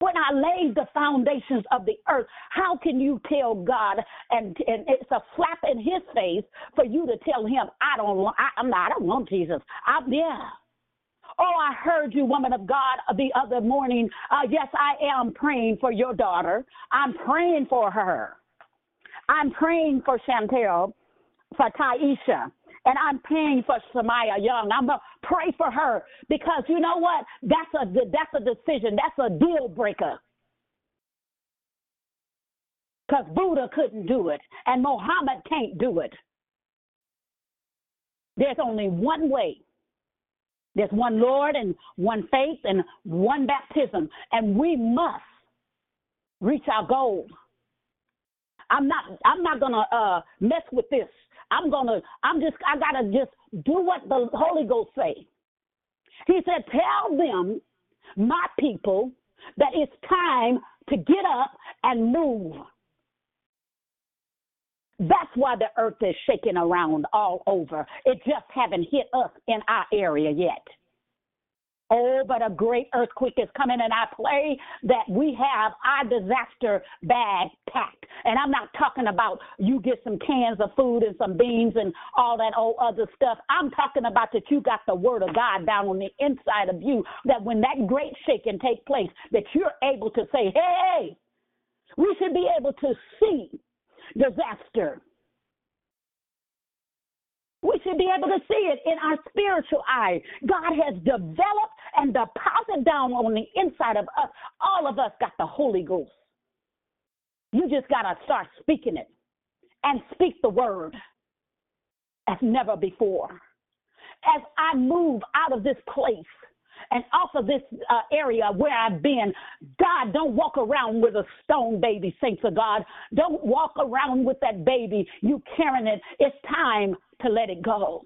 When I laid the foundations of the earth, how can you tell God and, and it's a slap in his face for you to tell him, I don't want, I, I'm not, I don't want Jesus. I'm, yeah. Oh, I heard you, woman of God, the other morning. Uh, yes, I am praying for your daughter. I'm praying for her. I'm praying for Chantel, for Taisha and I'm praying for Samaya Young. I'm gonna pray for her because you know what? That's a that's a decision. That's a deal breaker. Because Buddha couldn't do it, and Mohammed can't do it. There's only one way There's one Lord and one faith and one baptism, and we must reach our goal. I'm not I'm not gonna uh, mess with this. I'm gonna I'm just I gotta just do what the Holy Ghost say. He said, Tell them, my people, that it's time to get up and move. That's why the earth is shaking around all over. It just haven't hit us in our area yet. Oh, but a great earthquake is coming, and I pray that we have our disaster bag packed. And I'm not talking about you get some cans of food and some beans and all that old other stuff. I'm talking about that you got the word of God down on the inside of you, that when that great shaking take place, that you're able to say, hey, we should be able to see disaster. We should be able to see it in our spiritual eye. God has developed and deposited down on the inside of us. All of us got the Holy Ghost. You just got to start speaking it and speak the word as never before. As I move out of this place, and off of this uh, area where I've been. God, don't walk around with a stone baby, saints of God. Don't walk around with that baby. You carrying it. It's time to let it go.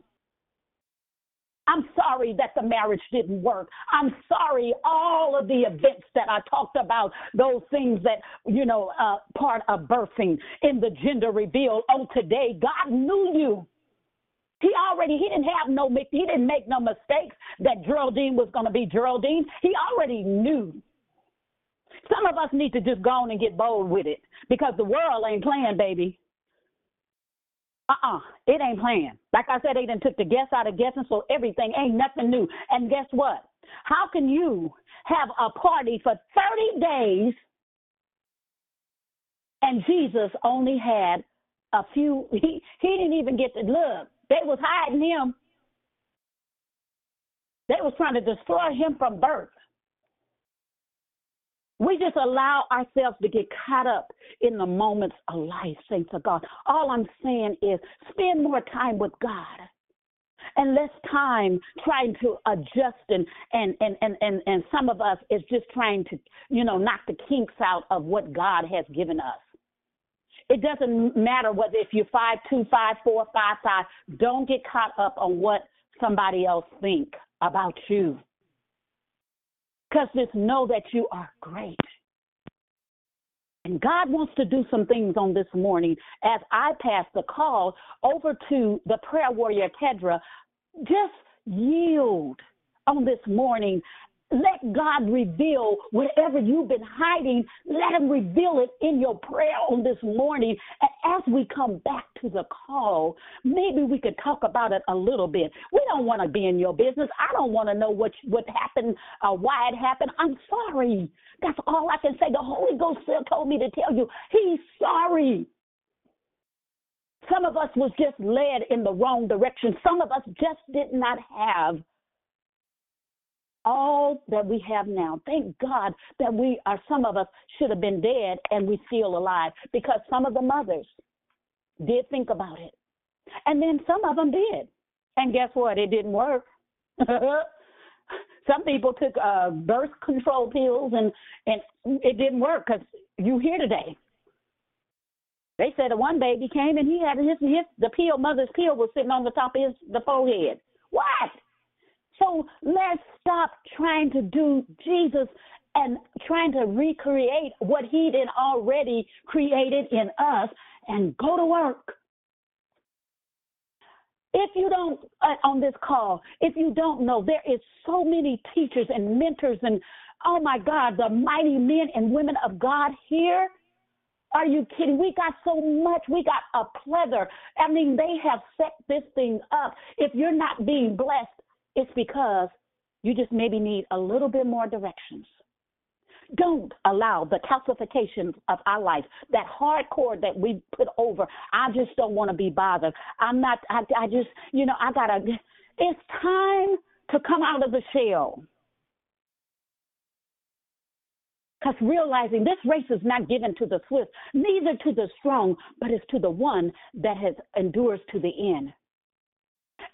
I'm sorry that the marriage didn't work. I'm sorry all of the events that I talked about, those things that, you know, uh, part of birthing in the gender reveal on today. God knew you. He already he didn't have no he didn't make no mistakes that Geraldine was going to be Geraldine. He already knew. Some of us need to just go on and get bold with it because the world ain't playing, baby. Uh-uh, it ain't playing. Like I said, they done took the guess out of guessing, so everything ain't nothing new. And guess what? How can you have a party for 30 days and Jesus only had a few, he, he didn't even get to look. They was hiding him. They was trying to destroy him from birth. We just allow ourselves to get caught up in the moments of life, saints of God. All I'm saying is spend more time with God and less time trying to adjust and and and and and, and some of us is just trying to you know knock the kinks out of what God has given us. It doesn't matter whether if you're five two, five four, five five. Don't get caught up on what somebody else think about you. Because just know that you are great. And God wants to do some things on this morning as I pass the call over to the prayer warrior Kedra. Just yield on this morning let God reveal whatever you've been hiding. Let Him reveal it in your prayer on this morning. And as we come back to the call, maybe we could talk about it a little bit. We don't want to be in your business. I don't want to know what what happened, uh, why it happened. I'm sorry. That's all I can say. The Holy Ghost still told me to tell you He's sorry. Some of us was just led in the wrong direction. Some of us just did not have all that we have now. Thank God that we are, some of us should have been dead and we still alive because some of the mothers did think about it. And then some of them did. And guess what? It didn't work. some people took uh, birth control pills and, and it didn't work because you here today. They said a one baby came and he had his, his the pill, mother's pill was sitting on the top of his the forehead. What? So let's stop trying to do Jesus and trying to recreate what he did already created in us and go to work. If you don't, uh, on this call, if you don't know, there is so many teachers and mentors and, oh my God, the mighty men and women of God here. Are you kidding? We got so much. We got a plethora. I mean, they have set this thing up. If you're not being blessed, it's because you just maybe need a little bit more directions. Don't allow the calcifications of our life, that hardcore that we put over. I just don't want to be bothered. I'm not, I, I just, you know, I got to, it's time to come out of the shell. Because realizing this race is not given to the swift, neither to the strong, but it's to the one that has endures to the end.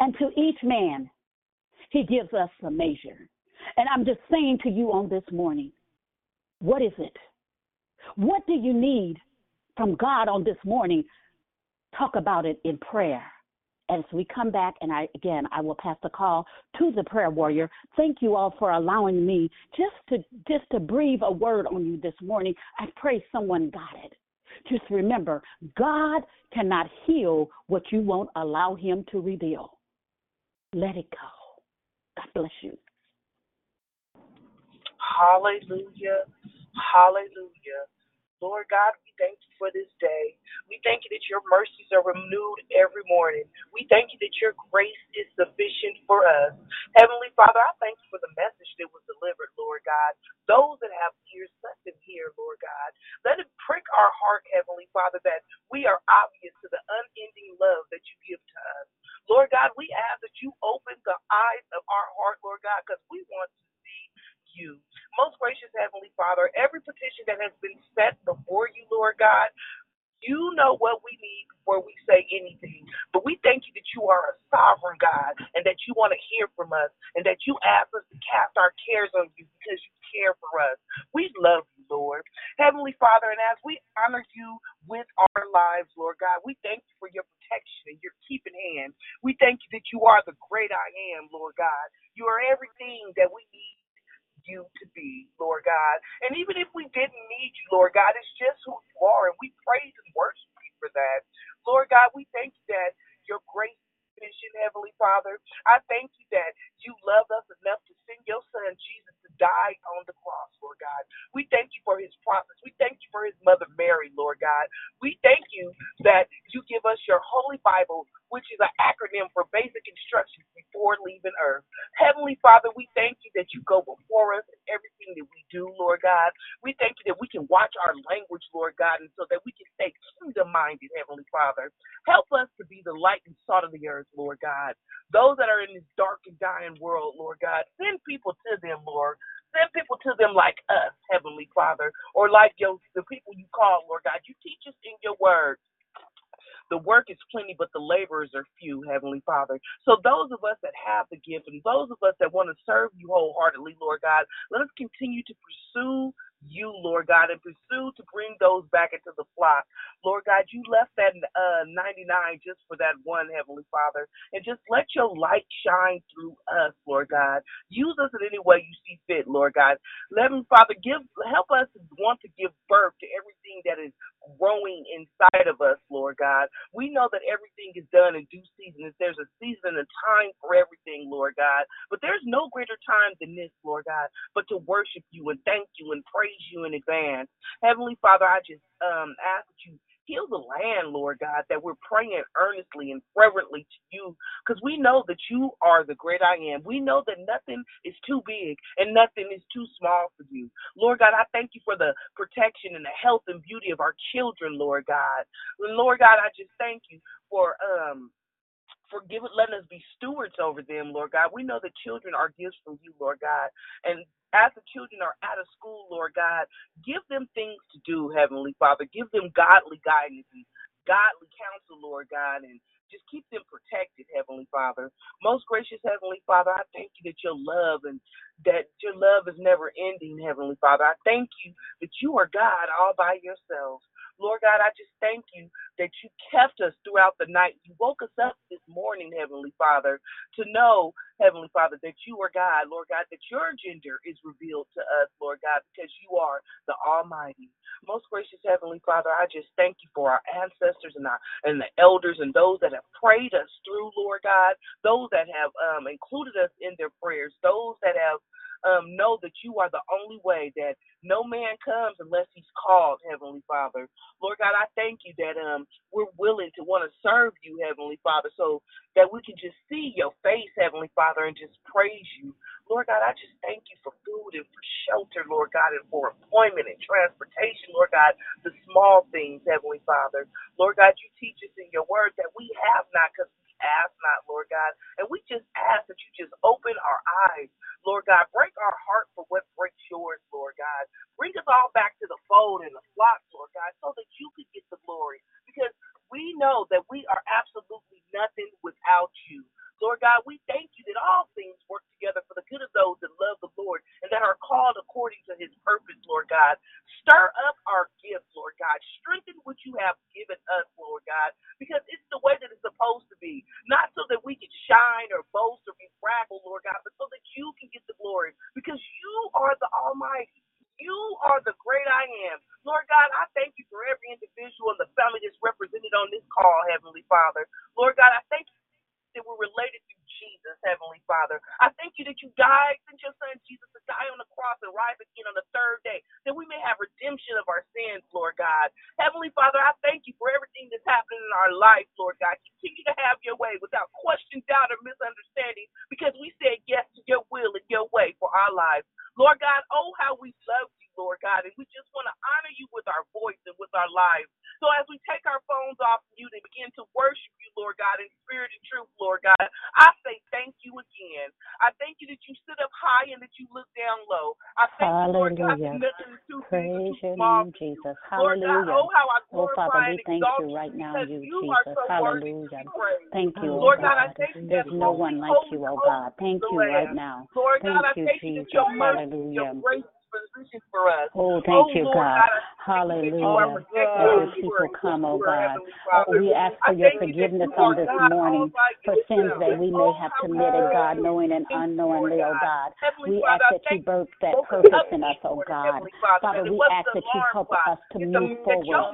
And to each man, He gives us a measure. And I'm just saying to you on this morning, what is it? What do you need from God on this morning? Talk about it in prayer. As we come back, and I again, I will pass the call to the prayer warrior. Thank you all for allowing me just to just to breathe a word on you this morning. I pray someone got it. Just remember, God cannot heal what you won't allow Him to reveal. Let it go. Bless you. Hallelujah. Hallelujah. Lord God, we thank you for this day. We thank you that your mercies are renewed every morning. We thank you that your grace is sufficient for us. Heavenly Father, I thank you for the message that was delivered, Lord God. Those that have ears, let them hear, Lord God. Let it prick our heart, Heavenly Father, that we are obvious to the unending love that you give to us. Lord God, we ask that you open the eyes of our heart, Lord God, because we want to you. Most gracious Heavenly Father, every petition that has been set before you, Lord God, you know what we need before we say anything. But we thank you that you are a sovereign God and that you want to hear from us and that you ask us to cast our cares on you because you care for us. We love you, Lord. Heavenly Father, and as we honor you with our lives, Lord God, we thank you for your protection and your keeping hand. We thank you that you are the great I am, Lord God. You are everything that we need you to be, Lord God. And even if we didn't need you, Lord God, it's just who you are, and we praise and worship you for that. Lord God, we thank you that your grace is sufficient, Heavenly Father. I thank you that you loved us enough to send your son Jesus to die on the cross, Lord God. We thank you for his promise. We thank you for his mother Mary, Lord God. We thank you that you give us your holy Bible, which is an acronym for basic instructions before leaving earth. Heavenly Father, we thank you that you go before us in everything that we do, Lord God. We thank you that we can watch our language, Lord God, and so that we can stay kingdom minded, Heavenly Father. Help us to be the light and salt of the earth, Lord God. Those that are in this dark and dying world, Lord God, send people to them, Lord. Send people to them like us, Heavenly Father, or like your the people you call, Lord God. You teach us in your word the work is plenty, but the laborers are few, Heavenly Father. So those of us that have the gift and those of us that want to serve you wholeheartedly, Lord God, let us continue to pursue you, Lord God, and pursue to bring those back into the flock. Lord God, you left that uh, 99 just for that one, Heavenly Father. And just let your light shine through us, Lord God. Use us in any way you see fit, Lord God. Heavenly Father, give help us want to give birth to everything that is growing inside of us, Lord God. We know that everything is done in due season. There's a season and a time for everything, Lord God. But there's no greater time than this, Lord God, but to worship you and thank you and praise you in advance. Heavenly Father, I just um, ask that you heal the land, Lord God, that we're praying earnestly and fervently to you because we know that you are the great I am. We know that nothing is too big and nothing is too small for you. Lord God, I thank you for the protection and the health and beauty of our children, Lord God. Lord God, I just thank you for um for giving, letting us be stewards over them, Lord God. We know that children are gifts from you, Lord God. And as the children are out of school, Lord God, give them things to do, Heavenly Father. Give them godly guidance and godly counsel, Lord God, and just keep them protected, Heavenly Father. Most gracious Heavenly Father, I thank you that your love and that your love is never ending, Heavenly Father. I thank you that you are God all by yourself. Lord God, I just thank you that you kept us throughout the night. You woke us up this morning, Heavenly Father, to know, Heavenly Father, that you are God, Lord God, that your gender is revealed to us, Lord God, because you are the Almighty. Most gracious Heavenly Father, I just thank you for our ancestors and our and the elders and those that have prayed us through, Lord God, those that have um, included us in their prayers, those that have um, know that you are the only way, that no man comes unless he's called, Heavenly Father. Lord God, I thank you that um we're willing to want to serve you, Heavenly Father, so that we can just see your face, Heavenly Father, and just praise you. Lord God, I just thank you for food and for shelter, Lord God, and for employment and transportation, Lord God, the small things, Heavenly Father. Lord God, you teach us in your word that we have not because we ask not, Lord God. And we just ask that you just open our eyes, Lord God. Break our heart for what breaks yours, Lord God. Bring us all back to the fold and the flock, Lord God, so that you could get the glory. Because we know that we are absolutely nothing without you. Lord God, we thank you that all things work together for the good of those that love the Lord and that are called according to his purpose, Lord God. Stir up our gifts, Lord God. Strengthen what you have given us, Lord God, because it's the way that it's supposed to be. Not so that we can shine or boast or be braggle, Lord God, but so that you can get the glory because you are the Almighty. You are the great I am. Lord God, I thank you for every individual and the family that's represented on this call, Heavenly Father. Lord God, I thank you that we're related to Jesus, Heavenly Father. I thank you that you died, sent your son Jesus to die on the cross and rise again on the third day, that we may have redemption of our sins, Lord God. Heavenly Father, I thank you for everything that's happening in our life, Lord God. Continue to have your way without question, doubt, or misunderstanding, because we said yes to your will and your way for our lives. Lord God, oh, how we love you, Lord God, and we just want to honor you with our voice and with our lives. So as we take our phones off mute and begin to worship you, Lord God, in spirit and truth, Lord God, I say thank you again. I thank you that you sit up high and that you look down low. I thank you, Lord God, Hallelujah. nothing too Praise your name, for you. Jesus. Lord God, Hallelujah. oh, how I Oh, Father, we thank you right now, you, you are Jesus. so Hallelujah. Thank you, oh Lord God, I God. thank you There's no one like you, oh God. Thank you right Lamb. now. Lord God, Thank I you, thank you that Jesus. your mercy, your Hallelujah. grace sufficient for us. Oh, Oh, thank you, Lord God. God, Oh I thank you that you are Hallelujah. As us. your You are people come, oh God. Oh, we ask for your you forgiveness on this morning for sins that we may Oh, have committed, God, knowing and you, unknowingly, oh God. We ask that you birth that purpose in us, oh God. Father, Father, that it we ask that you help us to move forward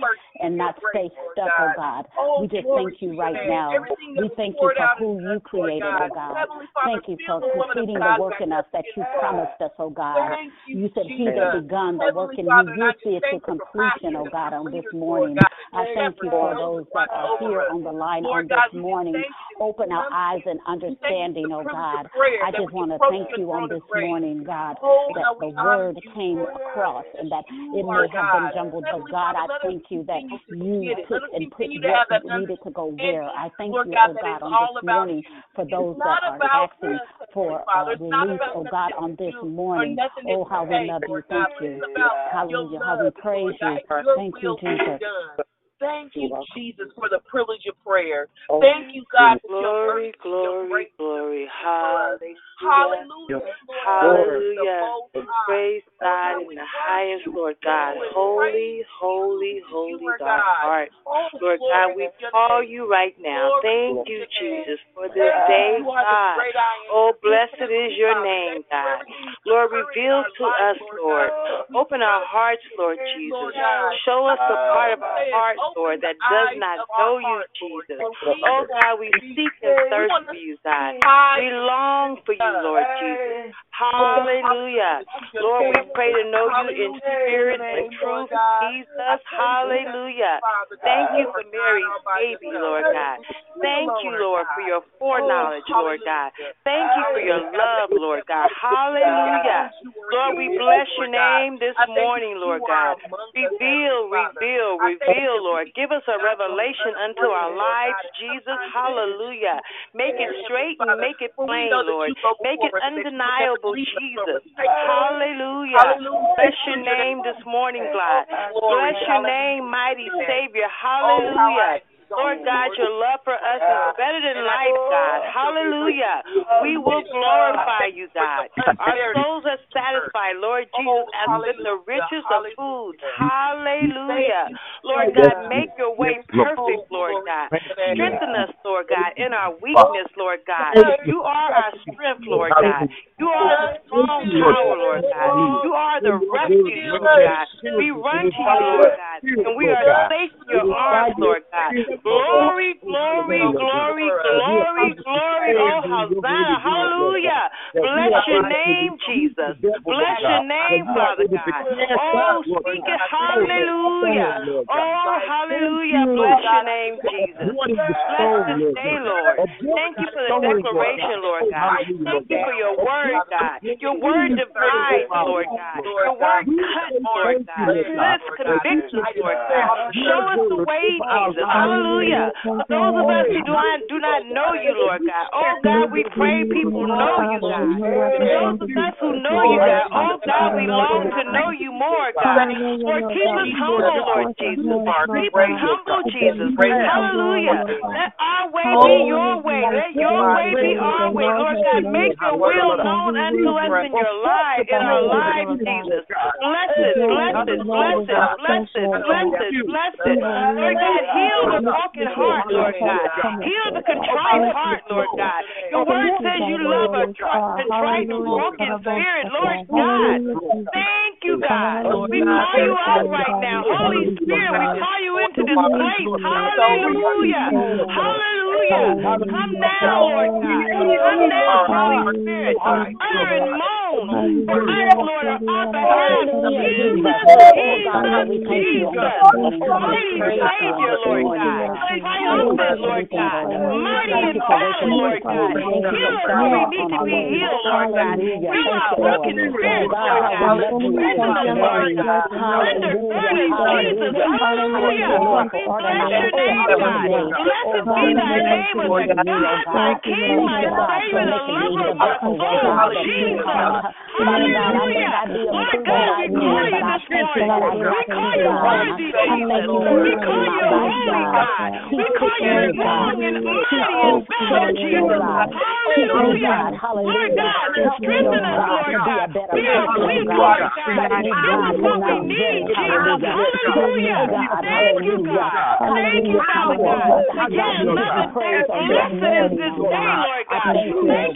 and not stay stuck, oh God. Oh, We just thank you right now. We thank you for who you created, oh God. oh God. Thank you for completing the work in us that you promised us, oh God. You, You said he that begun the work in you, I see it to you for completion, oh God, on this morning. I thank you for those that are here on the line on this God, we just morning. thank you that we Open our eyes and We thank you understanding, oh God. I just want to thank you on this morning, God, Oh, that the word came across and that it may have been jumbled, but God, I thank you that you get it. Let picked us and put what needed to go where. I thank you, oh God, on this all about morning for those that are asking for uh, release, oh God, on this morning. Oh, how we love you. Thank you. it's about your Hallelujah. How we praise you. God, and your Thank you, Jesus. Thank you, Jesus, for the privilege of prayer. Oh, thank you, God, your Glory, mercy your glory, is glory. sufficient. Hallelujah. Hallelujah, Lord God, Glory. to the Hallelujah. Praise God in the highest, Lord God. Holy, holy, because holy God. art. Oh, Lord God, we call you right now. Glory Thank you. Jesus, for this day, that you are the God. great I am. Oh, blessed is your name, for God. Lord, reveal to us, Lord Lord. God. We Open our hearts, Lord Jesus. Show us the the part of our says, heart, Lord, that does not know you, Jesus. Oh, God, we seek and thirst for you, God. We long for you, Lord Jesus. Hallelujah. Lord, we pray to know you in spirit and truth, Jesus. Hallelujah. Thank you for Mary's baby, Lord God. Thank you, Lord, for your foreknowledge, Lord God. Thank you for your love, Lord God. Hallelujah. Lord, we bless your name this morning, Lord God. Reveal, reveal, reveal, Lord. Give us a revelation unto our lives, Jesus. Hallelujah. Make it straight and make it plain, Lord. Make it undeniable, Jesus. Hallelujah. Bless your name this morning, God. Bless your name, mighty Savior. Hallelujah. Lord God, your love for us is better than life, God. Hallelujah. We will glorify you, God. Our souls are satisfied, Lord Jesus, as with the richest of foods. Hallelujah. Lord God, make your way perfect, Lord God. Strengthen us, Lord God, in our weakness, Lord God. You are our strength, Lord God. You are the strong tower, Lord God. You are the refuge, Lord God. We run to you, Lord God, and we are safe in your arms, Lord God. Glory, glory, glory, glory, glory. Oh, Hosanna. Hallelujah. Bless your name, Jesus. Bless your name, Father God. Oh, speak it. Hallelujah. Oh, hallelujah. Bless your name, Jesus. Bless this day, Lord. Thank you for the declaration, Lord God. Thank you for your word, God. Your word divides, Lord God. Your word cuts, Lord God. Splits, convicts Lord God. Show us the way, Jesus. Hallelujah. For those of us who do not do not know you, Lord God. Oh, oh God, we pray people know you, God. For those of us who know you, God, oh God, we long to know you more, God. Lord, keep us humble, Lord Jesus. We humble Jesus. Hallelujah. Let our way be your way. Let your way be our way. Lord. God, make your will known unto us in your life, in our lives, Jesus. Bless it, bless it, bless it, bless it, bless it, bless it. Lord. God, heal the broken heart, Lord God. Heal the contrite heart, Lord God. Your word says you love a contrite and broken spirit, Lord God. Thank you, God. We call you out right now. Holy Spirit, we call you into this place. Hallelujah. Hallelujah. Come now, Lord God. Come now, Holy Spirit. Utter and moan. For us, Lord, are on behalf of Jesus. Jesus. Jesus. Mighty Savior, Lord God. Triumphant, Lord God. Mighty in battle, Lord God. Heal us where we need to be healed, Lord God. Heal our broken spirits, Lord God. Strengthen us, Lord God. Undergird us, Jesus. Hallelujah. Bless your name, God. Blessed be thy name, O God. My King, my Savior, the lover of our soul, Jesus. Hallelujah. Lord God, we call you this morning. We call you worthy, Jesus. We call you holy, God. Call you strong and mighty and better, Jesus. Hallelujah. Lord God, strengthen us, Lord God. We are weak, Lord God. Give us what we need, Jesus. Hallelujah. Thank you, God. Thank you, God. Yes, another day. Blessed is this day, Lord God. Thank you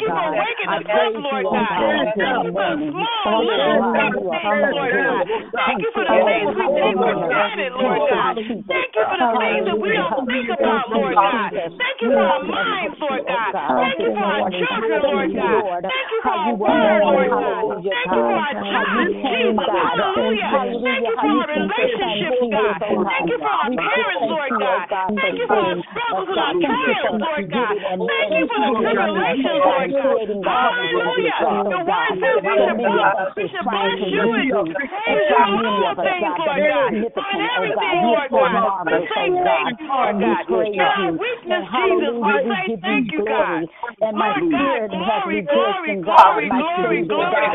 for waking us up, Lord God. Thank you for the small little things, Lord God. Thank you for the things we take for granted, Lord God. Thank you for the things that we don't think about, Lord God. Thank you for our minds, Lord God. Thank you for our children, Lord God. Thank you for our word, Lord God. Thank you for our jobs, Jesus. Hallelujah. Thank you for our relationships, God. Thank you for our parents, Lord God. Thank you for our struggles and our Lord God. Thank you for the tribulations, Lord God. Hallelujah. The word says we should bless, we should bless you and praise you in all things, Lord God. On everything, Lord God. We say thank you, Lord God. In our weakness, Jesus, we say thank you, God. My God, glory, glory, glory, glory, glory.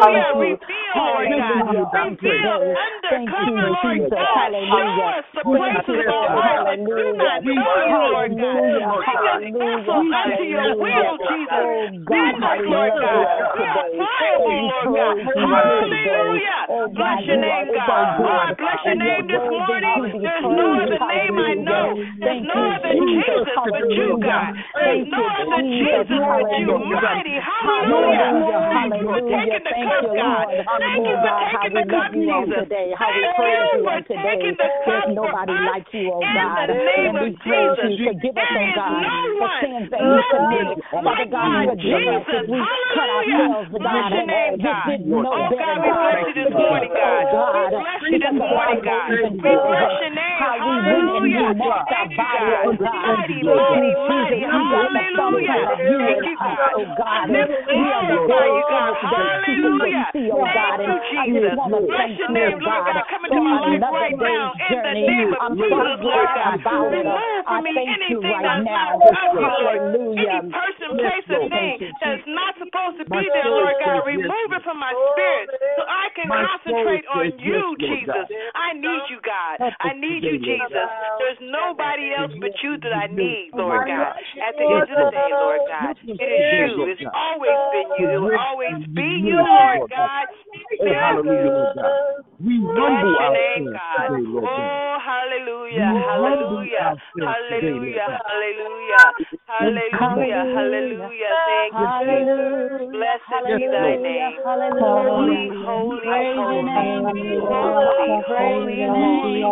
Hallelujah. Reveal, Lord God. Reveal, undercover, Lord God. Show us the places heart that do not know you, Lord God. Us vessels unto your will, Jesus. Us, Lord God. Are pliable, Lord God. Hallelujah. Bless your name, God. Oh, ah, I bless your name this morning. There's no other name I know. There's no other Jesus but you, God. There's no other Jesus but you. Mighty. Hallelujah. Thank you for taking the cup, God. Thank you for taking the cup, Jesus. Thank you for taking the cup. nobody like you, oh God. In the name of Jesus. Forgive us, oh God, no one sins that we committed. like Father God, forgive us Jesus. if we cut ourselves, oh Bless God, your name, and God. Oh, better, God, we bless you this morning, God. Oh, God. We bless you this morning, God. We bless your name. How we went and we Hallelujah. marked our Thank you, body, God. oh God. Mighty, mighty, you, mighty. Jesus. We are the Hallelujah. thumbprint of you Thank you, God. oh God. I We are the glorify you, God. evidence that people Hallelujah. can see, oh God. Thank you, I Jesus. just want to Bless your you, oh name, oh Lord God. Come into my life right now in the name of Jesus, Lord God. Remove I from me anything not now. of Lord. Hallelujah. Any person, place, or thing that's not supposed to be there, Lord God. Remove it from my spirit so I can concentrate on you, Jesus. I need you, God. I need you, Jesus. There's nobody else but you that I need, Lord God. At the end of the day, Lord God, it is you. It's always been you. It will always be you, Lord God. Oh, hallelujah, Lord God. We Bless humble your name, ourselves God. today, Lord God. Oh, hallelujah, We humble hallelujah, ourselves today, Lord hallelujah, God. Hallelujah, hallelujah, hallelujah. Thank you, Jesus. Blessed be thy name. Holy, holy, holy, holy, holy, holy.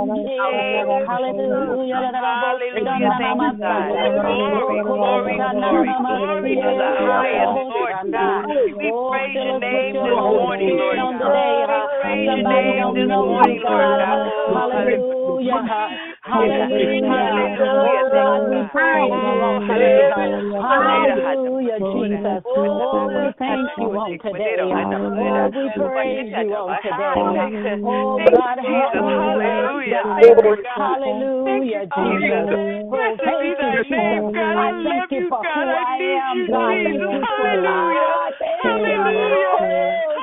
Hallelujah. Hallelujah. Thank you, God. Glory, glory, glory, glory to the highest, Lord God. We praise your name this morning, Lord God. We praise your name this morning, Lord God. Oh, Hallelujah. Hallelujah. Hallelujah. God, we praise oh, you on today. Hallelujah. Hallelujah, Jesus. Oh, we thank you on today. Oh, we praise you on today. Oh, God. Hallelujah. God. Thank you, God. Hallelujah, Jesus. Oh, thank you, Jesus. I thank you for God. who I am, God. Thank Jesus. you for Hallelujah. life. Thank you. Hallelujah.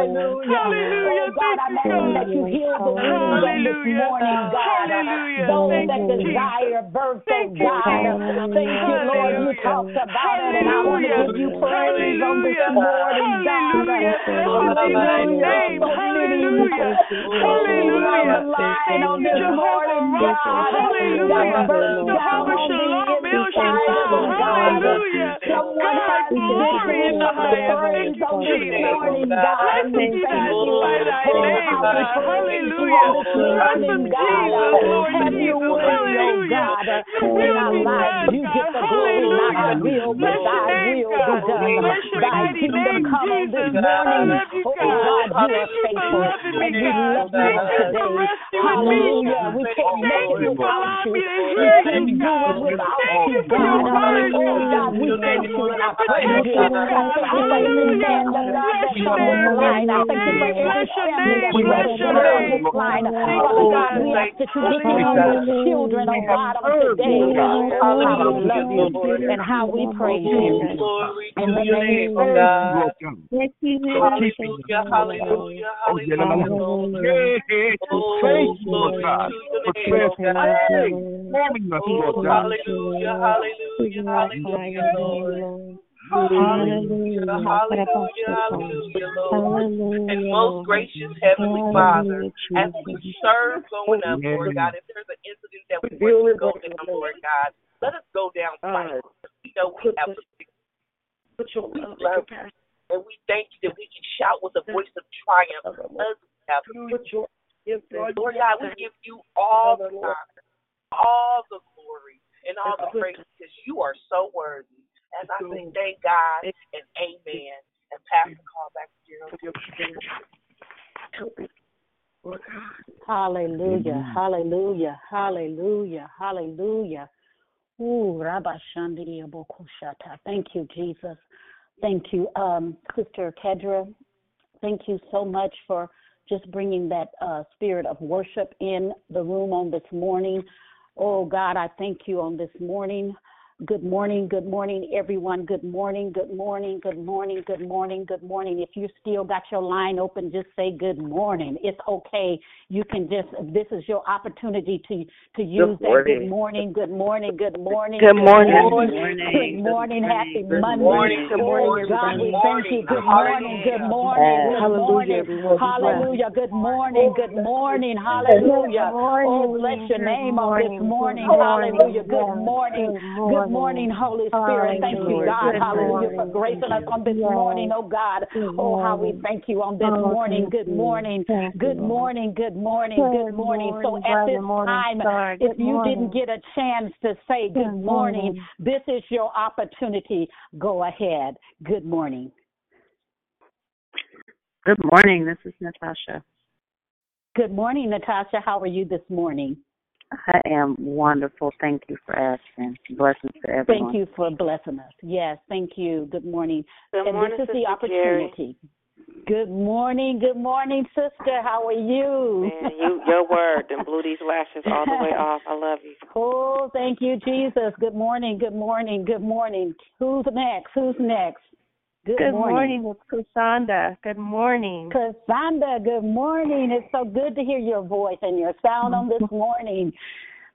Oh. Hallelujah. Hallelujah. Hallelujah. Oh, God, Thank I'm you, asking that you heal the wounds on this morning, God. Hallelujah. Those Thank that you, desire birth, oh Thank you, God. Thank you, Lord. You Hallelujah. talked about it, and I want to give you praise on this Hallelujah. morning, God. Hallelujah. Blessed be thy name. Hallelujah. Hallelujah. on the line Thank you, Jehovah morning, Rapha. God. Hallelujah. Down Jehovah Shalom, El Shalom. Hallelujah. Someone God, glory in the highest. Thank you, Jesus. Morning, We be thank you. by thy Oh, name, how we praise Hallelujah. on this morning, Awesome God. Jesus, Lord Jesus. your way, oh Hallelujah. God. Your In our lives, you get the glory, not Hallelujah. our will, but thy will be done. Thy kingdom come this morning. you, Oh God. God, you are Thank you for faithful, and we God. love you Thank on you for today. resting with me, Hallelujah. We can't make it you for without allowing you. me We hear you, can't do it without you, you for your God. Oh God. God, we Thank thank you you and I praise you. I thank you for every Hallelujah. man of God Bless that's your on this name, bless line. I thank you for every bless your family name, that's bless your represented on name. this line. Father God, God. we ask that you look Hallelujah. upon the children, oh God, on today. Oh, how we love you and how we praise you. Glory In the to your name name, of God. Hallelujah, Hallelujah, Oh, yeah, la, la, la. hallelujah. Yeah, yeah, Oh, thank you, Lord glory God, to your for name, oh God. transforming us, Lord Oh, God. hallelujah, hallelujah, hallelujah, Lord. Hallelujah, hallelujah, hallelujah, Lord. And most gracious Heavenly Father, as we serve going up, Lord God, if there's an incident that we want to go down, Lord God, let us go down fighting. We know we have the we love you. And we thank you that we can shout with a voice of triumph because we have you. Lord God, we give you all the honor, all the glory, and all the praise because you are so worthy. As I say, thank God and amen. And pass the call back to you. Hallelujah, hallelujah, hallelujah, hallelujah. Ooh, Rabba Shandiri Abokushata. Thank you, Jesus. Thank you, um, Sister Kedra. Thank you so much for just bringing that uh, spirit of worship in the room on this morning. Oh, God, I thank you on this morning. Good morning, good morning, everyone. Good morning, good morning, good morning, good morning, good morning. If you still got your line open, just say good morning. It's okay. You can just this is your opportunity to to use that good morning, good morning, good morning. Good morning. Good Good morning. Good morning. Happy Good Monday. morning, good Oh morning, God, we thank you. Good morning, good morning, good Hallelujah, morning. everyone. Hallelujah. Good morning, good morning. Hallelujah. Oh, bless your name on this morning. Hallelujah. Good morning. Good morning, Holy Spirit. Thank you, God. Hallelujah, for gracing us on this morning, oh God. Oh, how we thank you on this morning. Good morning. Good morning. Good morning. Good morning. So at this time, if you didn't get a chance to say good morning, this is your opportunity. Go ahead. Good morning. Good morning. This is Natasha. Good morning, Natasha. How are you this morning? I am wonderful. Thank you for asking. Blessings to everyone. Thank you for blessing us. Yes, thank you. Good morning. Good and morning, this is the Sister Jerry. opportunity. Good morning. Good morning, sister. How are you? Man, you your word and blew these lashes all the way off. I love you. Oh, thank you, Jesus. Good morning. Good morning. Good morning. Who's next? Who's next? Good, Good morning, it's Cassandra. Good morning. Cassandra, good morning. It's so good to hear your voice and your sound on this morning.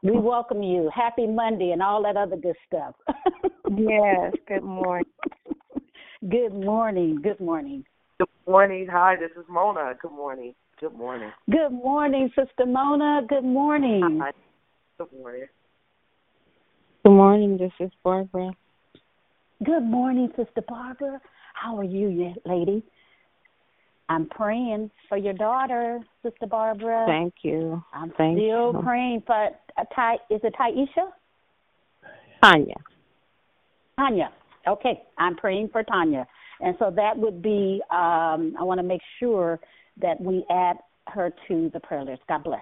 We welcome you. Happy Monday and all that other good stuff. Yes, good morning. good morning. Good morning. Good morning. Hi, this is Mona. Good morning. Good morning. Good morning, Sister Mona. Good morning. Hi. Good morning. Good morning. This is Barbara. Good morning, Sister Barbara. How are you, y- lady? I'm praying for your daughter, Sister Barbara. Thank you. I'm Thank still you. praying for uh, Ty. Is it Taisha? Tanya. Tanya. Okay, I'm praying for Tanya, and so that would be. Um, I want to make sure that we add her to the prayer list. God bless.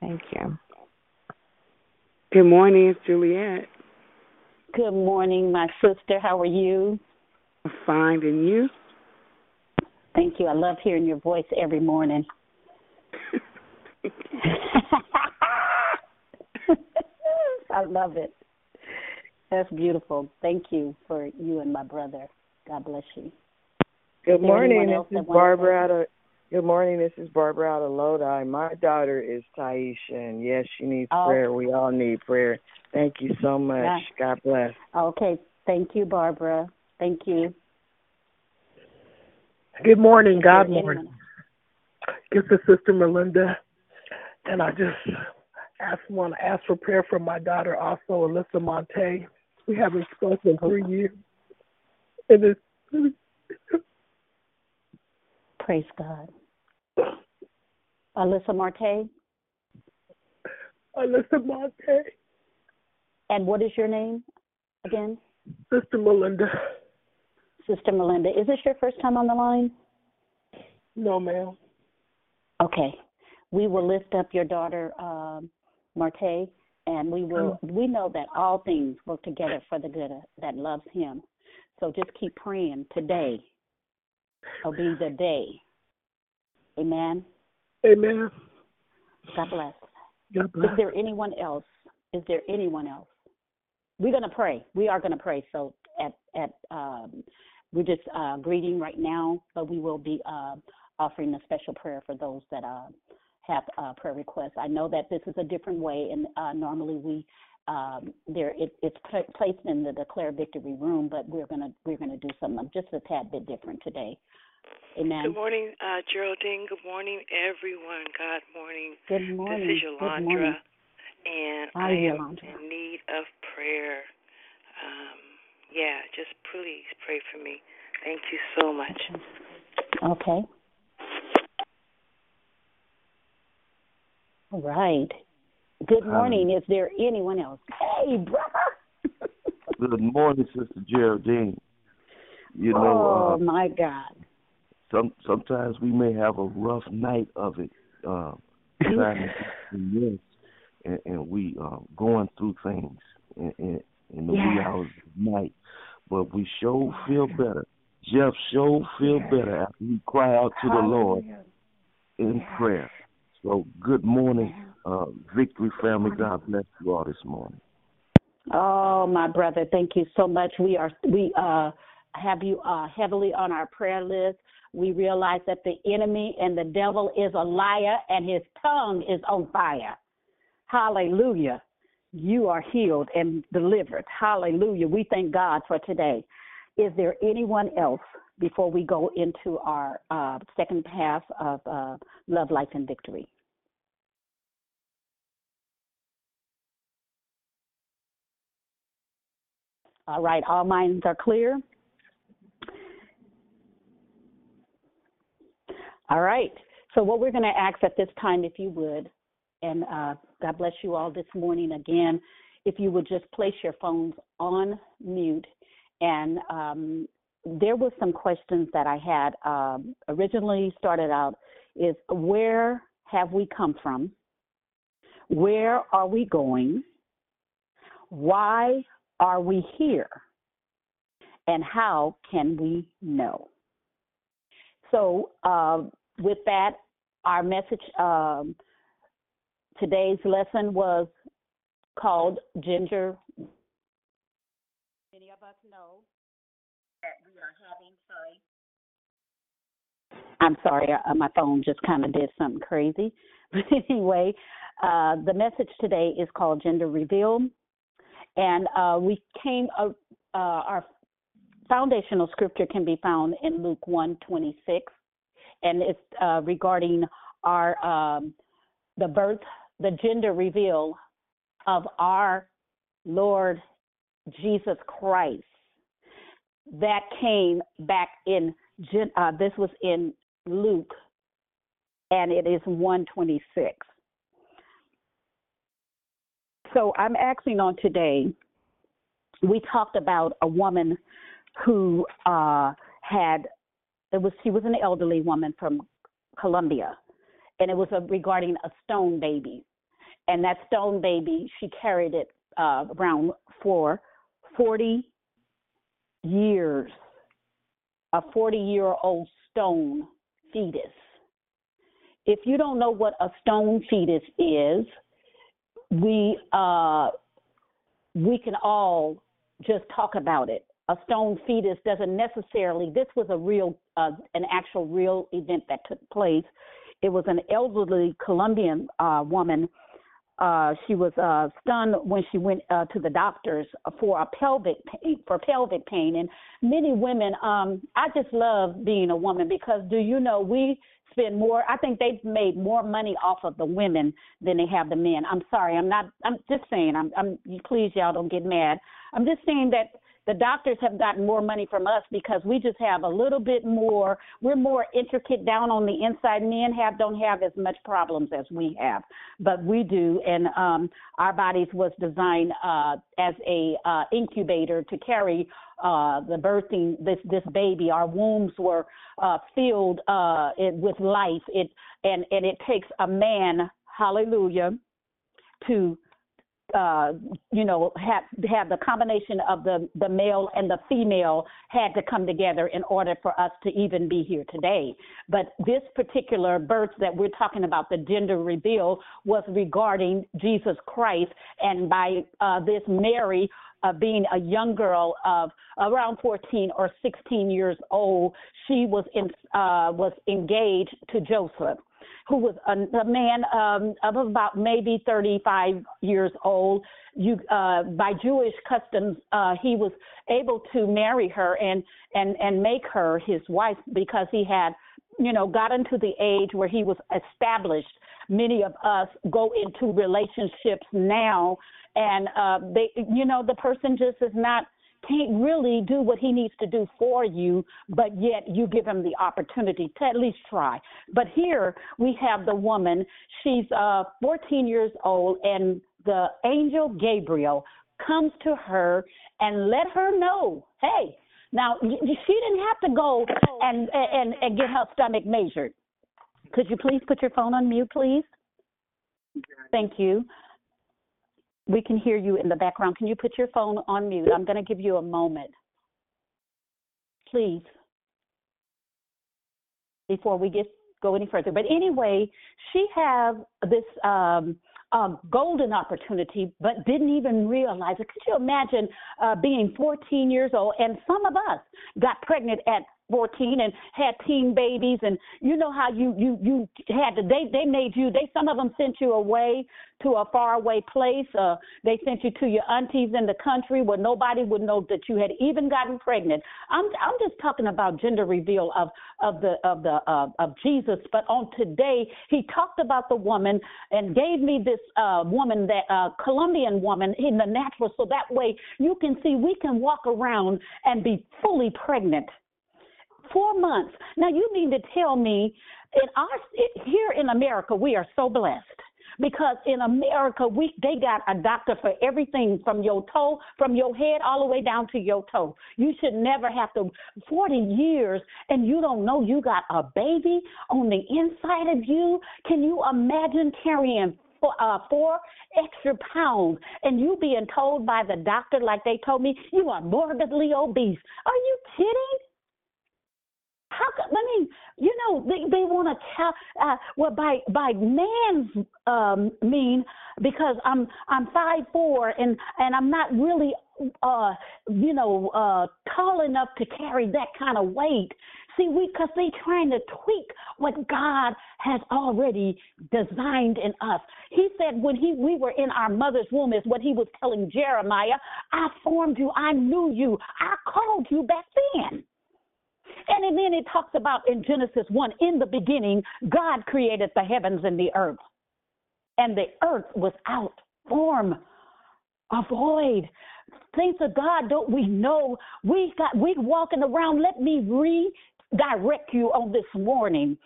Thank you. Good morning, it's Juliet. Good morning, my sister. How are you? Fine, and you? Thank you. I love hearing your voice every morning. I love it. That's beautiful. Thank you for you and my brother. God bless you. Good morning. This is Barbara out of Good morning. This is Barbara out of Lodi. My daughter is Taisha, and yes, she needs Oh. prayer. We all need prayer. Thank you so much. Yeah. God bless. Okay. Thank you, Barbara. Thank you. Good morning, God Is there morning. anyone- This is Sister Melinda, and I just ask, want to ask for prayer for my daughter, also Alyssa Monte. We haven't spoken in three years, and it's Praise God. Alyssa Marte. Alyssa Marte. And what is your name again? Sister Melinda. Sister Melinda. Is this your first time on the line? No, ma'am. Okay. We will lift up your daughter, um, Marte, and we will. We know that all things work together for the good of, that loves Him. So just keep praying. Today will be the day. Amen. Amen. God bless. God bless. Is there anyone else? Is there anyone else? We're gonna pray. We are gonna pray. So at at um, we're just uh, greeting right now, but we will be uh, offering a special prayer for those that uh, have uh, prayer requests. I know that this is a different way, and uh, normally we um, there it, it's pla- placed in the Declare Victory room, but we're gonna we're gonna do something just a tad bit different today. Amen. Good morning, uh, Geraldine. Good morning, everyone. God morning. Good morning. This is Good Yolanda, morning. and Hi, I am Yolanda. in need of prayer. Um, yeah, just please pray for me. Thank you so much. Okay. All right. Good morning. Is there anyone else? Hey, brother. Good morning, Sister Geraldine. You know, oh uh, my God. Some sometimes we may have a rough night of it, uh, trying to some and, and we uh, going through things in, in, in the wee Yes. hours of the night, but we sure feel better. Jeff sure feel better after we cry out to the Lord in prayer. So good morning, uh, Victory family. God bless you all this morning. Oh, my brother, thank you so much. We are we uh have you uh heavily on our prayer list. We realize that the enemy and the devil is a liar and his tongue is on fire. Hallelujah. You are healed and delivered. Hallelujah. We thank God for today. Is there anyone else before we go into our uh, second half of uh, Love, Life, and Victory? All right, all minds are clear. All right. So what we're going to ask at this time, if you would, and uh, God bless you all this morning again, if you would just place your phones on mute. And um, there were some questions that I had um, originally started out is where have we come from? Where are we going? Why are we here? And how can we know? So, uh, with that, our message um, today's lesson was called Ginger. Many of us know that we are having, sorry. I'm sorry, uh, my phone just kind of did something crazy. But anyway, uh, the message today is called Gender Reveal. And uh, we came, uh, uh, our foundational scripture can be found in Luke 1 26, and it's uh, regarding our um, the birth, the gender reveal of our Lord Jesus Christ. That came back in uh, this was in Luke, and it is 126. So I'm asking on today. We talked about a woman who uh, had it was she was an elderly woman from Colombia, and it was a, regarding a stone baby, and that stone baby she carried it uh, around for 40 years, a 40 year old stone fetus. If you don't know what a stone fetus is, we uh, we can all just talk about it a stone fetus doesn't necessarily. This was a real, uh, an actual real event that took place. It was an elderly Colombian uh, woman. Uh, she was uh, stunned when she went uh, to the doctors for a pelvic pain, for pelvic pain. And many women, um, I just love being a woman because do you know we spend more? I think they've made more money off of the women than they have the men. I'm sorry, I'm not. I'm just saying. I'm. I'm. Please, y'all don't get mad. I'm just saying that the doctors have gotten more money from us because we just have a little bit more. We're more intricate down on the inside. Men have don't have as much problems as we have but we do. And um our bodies was designed uh as a uh incubator to carry uh the birthing this this baby. Our wombs were uh filled uh it, with life. It and and it takes a man hallelujah to uh, you know, have have the combination of the the male and the female had to come together in order for us to even be here today. But this particular birth that we're talking about, the gender reveal, was regarding Jesus Christ, and by uh, this Mary. Uh, being a young girl of around 14 or 16 years old, she was in, uh, was engaged to Joseph who was a, a man um, of about maybe 35 years old. You, uh, by Jewish customs, uh, he was able to marry her and and and make her his wife because he had, you know, gotten to the age where he was established. Many of us go into relationships now, and uh, they, you know, the person just is not can't really do what he needs to do for you, but yet you give him the opportunity to at least try. But here we have the woman, she's uh 14 years old and the angel Gabriel comes to her and let her know, hey, now she didn't have to go and and and get her stomach measured. Could you please put your phone on mute, please? Thank you. We can hear you in the background. Can you put your phone on mute? I'm going to give you a moment. Please. Before we get go any further. But anyway, she have this um uh, golden opportunity, but didn't even realize it. Could you imagine uh, being 14 years old? And some of us got pregnant at 14 and had teen babies and you know how you you you had to they they made you they some of them sent you away to a far away place uh they sent you to your aunties in the country where nobody would know that you had even gotten pregnant. I'm i'm just talking about gender reveal of of the of the uh, of jesus but on today he talked about the woman and gave me this uh woman that uh colombian woman in the natural so that way you can see we can walk around and be fully pregnant four months. Now you mean to tell me in our here in America we are so blessed because in America we they got a doctor for everything from your toe from your head all the way down to your toe. You should never have to 40 years and you don't know you got a baby on the inside of you. Can you imagine carrying uh, four extra pounds and you being told by the doctor like they told me you are morbidly obese. Are you kidding? How I mean, you know, they they want to count uh, well by by man's um mean because I'm I'm five four and and I'm not really uh you know uh tall enough to carry that kind of weight. See, we because they trying to tweak what God has already designed in us. He said when he we were in our mother's womb is what he was telling Jeremiah. I formed you, I knew you, I called you back then. And then it talks about in Genesis 1 in the beginning, God created the heavens and the earth. And the earth was out form, a void. Thanks to God, don't we know we got we walking around? Let me redirect you on this morning.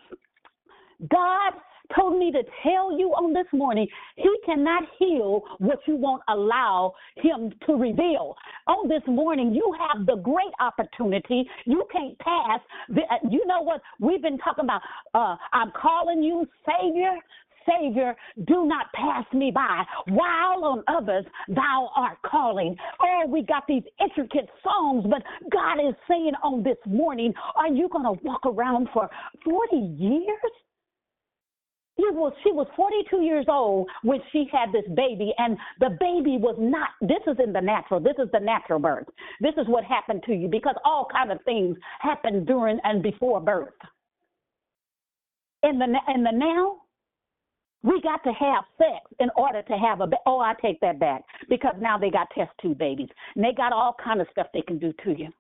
God told me to tell you on this morning, he cannot heal what you won't allow him to reveal. On this morning, you have the great opportunity. You can't pass. The, uh, you know what? We've been talking about, uh, I'm calling you Savior. Savior, do not pass me by, while on others thou art calling. Oh, we got these intricate songs, but God is saying on this morning, are you going to walk around for 40 years? He was, she was 42 years old when she had this baby, and the baby was not. This is in the natural. This is the natural birth. This is what happened to you because all kind of things happen during and before birth. In the in the now, we got to have sex in order to have a. Oh, I take that back because now they got test tube babies and they got all kind of stuff they can do to you.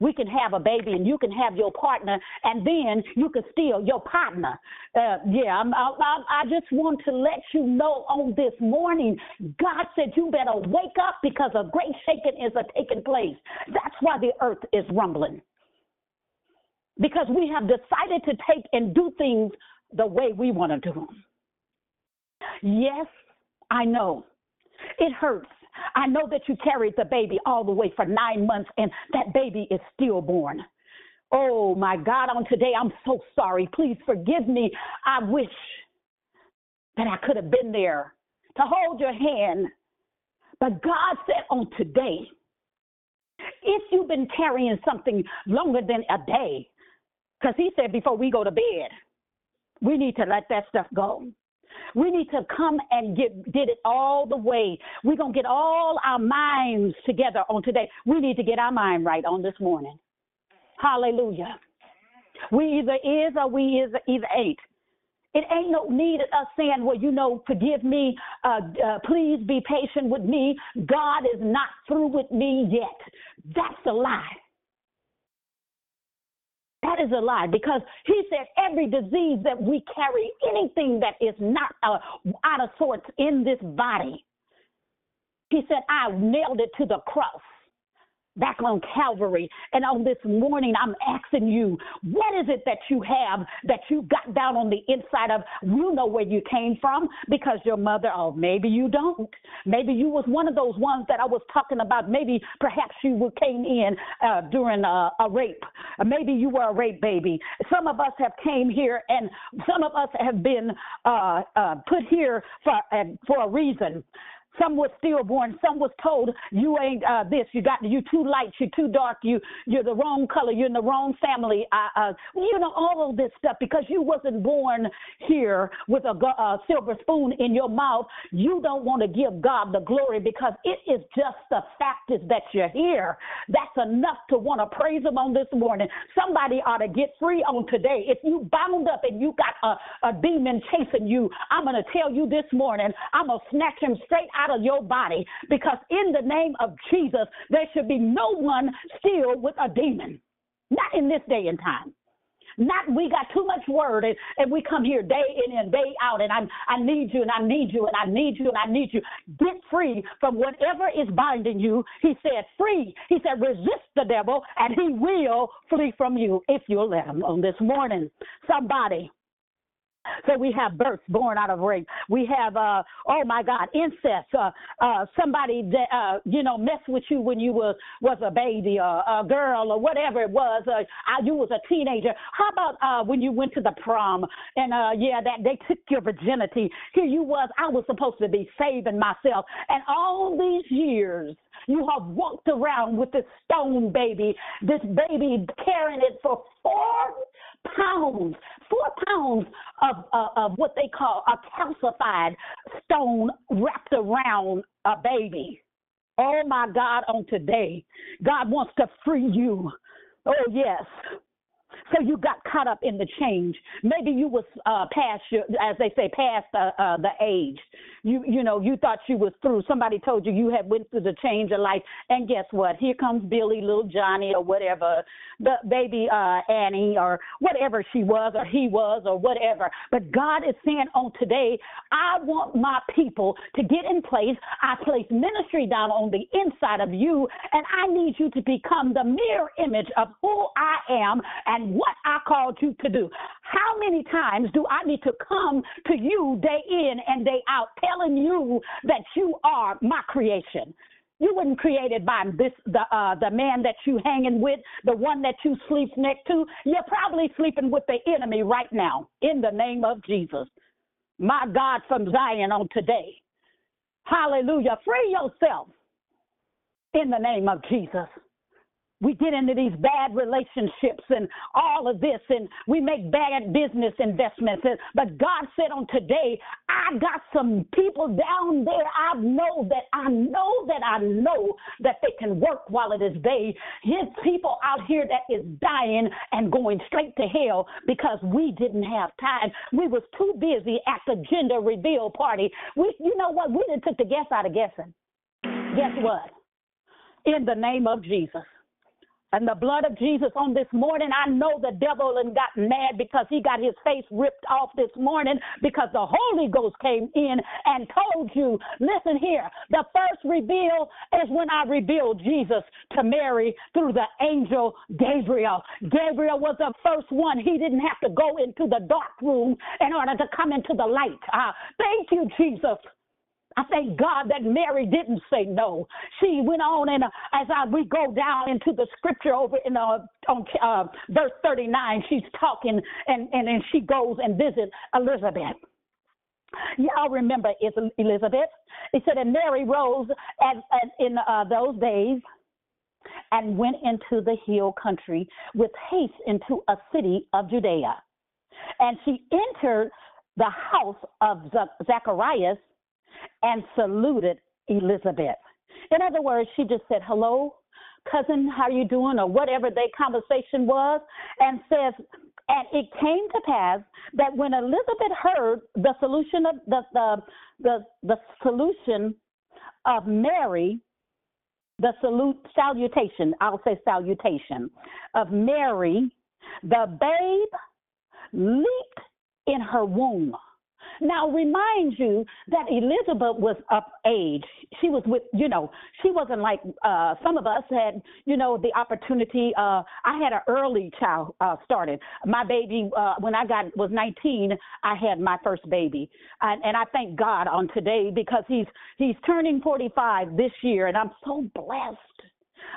We can have a baby and you can have your partner and then you can steal your partner. Uh, yeah, I'm, I, I, I just want to let you know on this morning, God said you better wake up because a great shaking is a taking place. That's why the earth is rumbling. Because we have decided to take and do things the way we want to do them. Yes, I know. It hurts. I know that you carried the baby all the way for nine months and that baby is stillborn. Oh my God, on today, I'm so sorry. Please forgive me. I wish that I could have been there to hold your hand. But God said on today, if you've been carrying something longer than a day, because He said before we go to bed, we need to let that stuff go. We need to come and get did it all the way. We're gonna get all our minds together on today. We need to get our mind right on this morning. Hallelujah. We either is or we is either ain't. It ain't no need of us saying, well, you know, forgive me, uh, uh, please be patient with me. God is not through with me yet. That's a lie. That is a lie because he said every disease that we carry, anything that is not uh, out of sorts in this body, he said, I nailed it to the cross back on Calvary. And on this morning, I'm asking you, what is it that you have that you got down on the inside of? You know where you came from because your mother, oh, maybe you don't. Maybe you was one of those ones that I was talking about. Maybe perhaps you came in uh, during a, a rape. Maybe you were a rape baby. Some of us have came here and some of us have been uh, uh, put here for, for a reason. Some was stillborn. Some was told you ain't uh, this. You got you too light. You too dark. You you're the wrong color. You're in the wrong family. Uh, uh, you know all of this stuff because you wasn't born here with a, a silver spoon in your mouth. You don't want to give God the glory because it is just the fact is that you're here. That's enough to want to praise Him on this morning. Somebody ought to get free on today. If you bound up and you got a, a demon chasing you, I'm to tell you this morning. I'm gonna snatch him straight out out of your body because in the name of Jesus, there should be no one still with a demon. Not in this day and time. Not we got too much word and, and we come here day in and day out and I'm, I need you and I need you and I need you and I need you. Get free from whatever is binding you. He said free. He said resist the devil and he will flee from you if you'll let him on this morning. Somebody so we have births born out of rape. We have, uh, oh my God, incest. Uh, uh, somebody that, uh, you know, messed with you when you was was a baby or a girl or whatever it was. Uh, you was a teenager. How about uh, when you went to the prom and uh, yeah, that they took your virginity. Here you was. I was supposed to be saving myself, and all these years you have walked around with this stone baby, this baby carrying it for four pounds, four pounds of, uh, of what they call a calcified stone wrapped around a baby. Oh my God, on today, God wants to free you. Oh, yes. So you got caught up in the change. Maybe you was uh, past your, as they say, past uh, uh, the age. You you know you thought you was through. Somebody told you you had went through the change of life, and guess what? Here comes Billy, little Johnny, or whatever, the baby uh, Annie, or whatever she was, or he was, or whatever. But God is saying on today, I want my people to get in place. I place ministry down on the inside of you, and I need you to become the mirror image of who I am and what I called you to do. How many times do I need to come to you day in and day out telling you that you are my creation? You weren't created by this the uh, the man that you hanging with, the one that you sleep next to. You're probably sleeping with the enemy right now. In the name of Jesus, my God from Zion on today, Hallelujah! Free yourself in the name of Jesus. We get into these bad relationships and all of this, and we make bad business investments. But God said on today, I got some people down there. I know that I know that I know that they can work while it is day. His people out here that is dying and going straight to hell because we didn't have time. We was too busy at the gender reveal party. We, you know what? We didn't took the guess out of guessing. Guess what? In the name of Jesus and the blood of Jesus on this morning. I know the devil and got mad because he got his face ripped off this morning because the Holy Ghost came in and told you, listen here, the first reveal is when I revealed Jesus to Mary through the angel Gabriel. Gabriel was the first one. He didn't have to go into the dark room in order to come into the light. Uh, thank you, Jesus. I thank God that Mary didn't say no. She went on, and uh, as I, we go down into the scripture over in uh, on uh, verse 39, she's talking, and, and and she goes and visits Elizabeth. Y'all remember Elizabeth? It said, and Mary rose as, as in uh, those days and went into the hill country with haste into a city of Judea. And she entered the house of Zacharias and saluted Elizabeth. In other words, she just said, Hello, cousin, how are you doing? Or whatever their conversation was, and says, and it came to pass that when Elizabeth heard the solution of the the the, the solution of Mary, the salute salutation, I'll say salutation of Mary, the babe leaped in her womb. Now, remind you that Elizabeth was up age. She was with, you know, she wasn't like uh, some of us had, you know, the opportunity. Uh, I had an early child uh, started. My baby, uh, when I got was 19, I had my first baby, and, and I thank God on today because he's he's turning 45 this year, and I'm so blessed.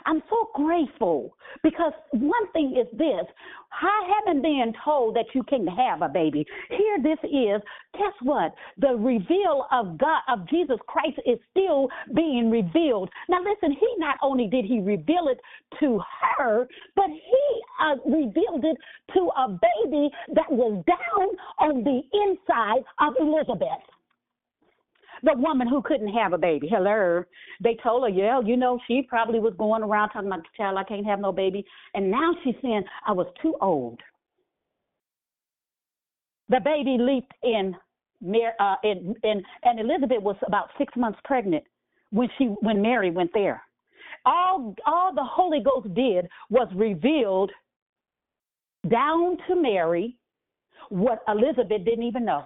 I'm so grateful because one thing is this I haven't been told that you can have a baby. Here, this is. Guess what? The reveal of God, of Jesus Christ, is still being revealed. Now, listen, he not only did he reveal it to her, but he uh, revealed it to a baby that was down on the inside of Elizabeth the woman who couldn't have a baby. Hello. They told her, yeah, you know, she probably was going around talking about child, I can't have no baby. And now she's saying, I was too old. The baby leaped in, uh, in, in, and Elizabeth was about six months pregnant when she when Mary went there. All all the Holy Ghost did was revealed down to Mary what Elizabeth didn't even know.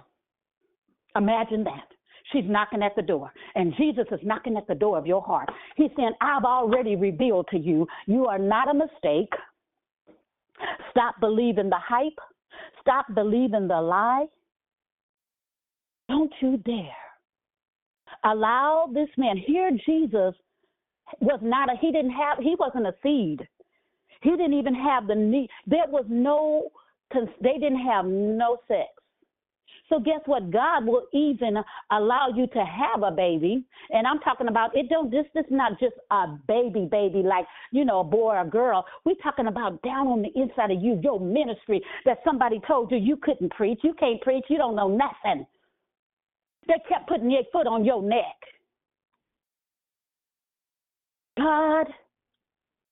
Imagine that. She's knocking at the door. And Jesus is knocking at the door of your heart. He's saying, I've already revealed to you, you are not a mistake. Stop believing the hype. Stop believing the lie. Don't you dare allow this man. Here, Jesus was not a, he didn't have, he wasn't a seed. He didn't even have the need. There was no, they didn't have no sex. So guess what? God will even allow you to have a baby. And I'm talking about it don't this this is not just a baby baby like, you know, a boy or a girl. We're talking about down on the inside of you, your ministry that somebody told you you couldn't preach. You can't preach, you don't know nothing. They kept putting their foot on your neck. God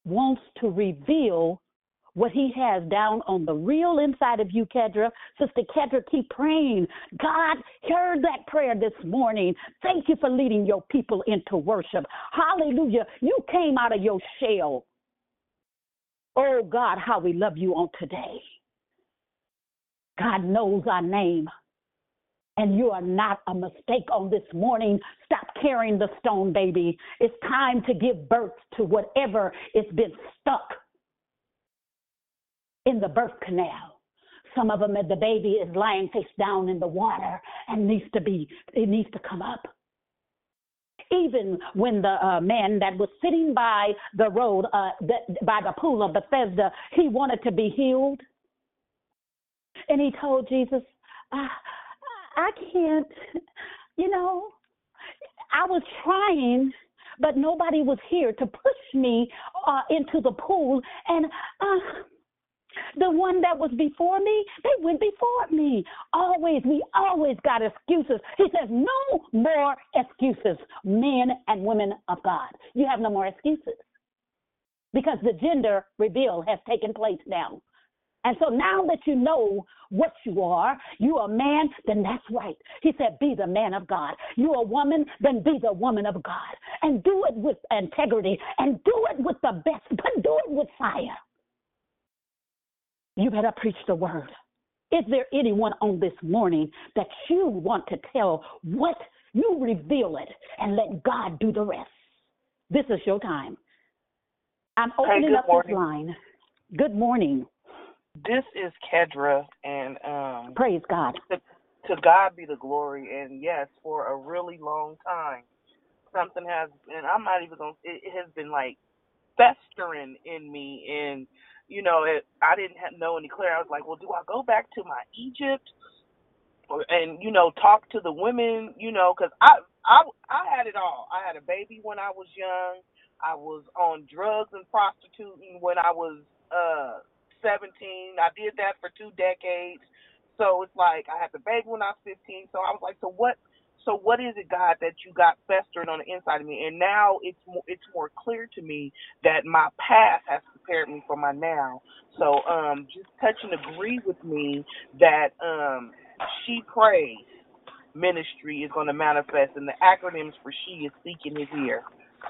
wants to reveal what he has down on the real inside of you, Kedra. Sister Kedra, keep praying. God heard that prayer this morning. Thank you for leading your people into worship. Hallelujah. You came out of your shell. Oh God, how we love you on today. God knows our name. And you are not a mistake on this morning. Stop carrying the stone, baby. It's time to give birth to whatever it's been stuck in the birth canal. Some of them, the baby is lying face down in the water and needs to be, it needs to come up. Even when the uh, man that was sitting by the road, uh, the, by the pool of Bethesda, he wanted to be healed. And he told Jesus, I, I can't, you know, I was trying, but nobody was here to push me uh, into the pool. And uh, the one that was before me, they went before me. Always, we always got excuses. He says, no more excuses, men and women of God. You have no more excuses because the gender reveal has taken place now. And so now that you know what you are, you a man, then that's right. He said, be the man of God. You're a woman, then be the woman of God. And do it with integrity and do it with the best, but do it with fire. You better preach the word. Is there anyone on this morning that you want to tell what you reveal it and let God do the rest? This is your time. I'm opening good up morning. this line. Good morning. This is Kedra, and um, Praise God. to, to God be the glory. And yes, for a really long time, something has, and I'm not even gonna. It, it has been like festering in me, and you know, it, I didn't have, know any clear. I was like, well, do I go back to my Egypt, or, and you know, talk to the women, you know, because I, I, I had it all. I had a baby when I was young. I was on drugs and prostituting when I was uh 17. I did that for two decades. So it's like I had the baby when I was 15. So I was like, so what? So what is it, God, that you got festering on the inside of me? And now it's more, it's more clear to me that my past has prepared me for my now. So um, just touch and agree with me that um, she prays ministry is going to manifest, and the acronyms for she is seeking his ear.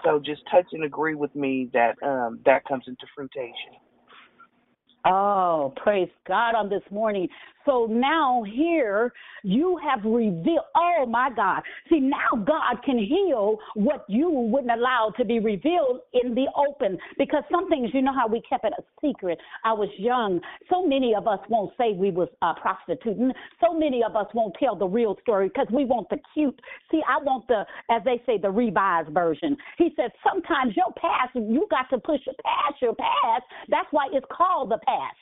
So just touch and agree with me that um, that comes into fruition. Oh, praise God on this morning. So now here you have revealed, oh my God. See, now God can heal what you wouldn't allow to be revealed in the open because some things, you know how we kept it a secret. I was young. So many of us won't say we was uh, prostituting. So many of us won't tell the real story because we want the cute. See, I want the, as they say, the revised version. He said sometimes your past, you got to push past your past. That's why it's called the past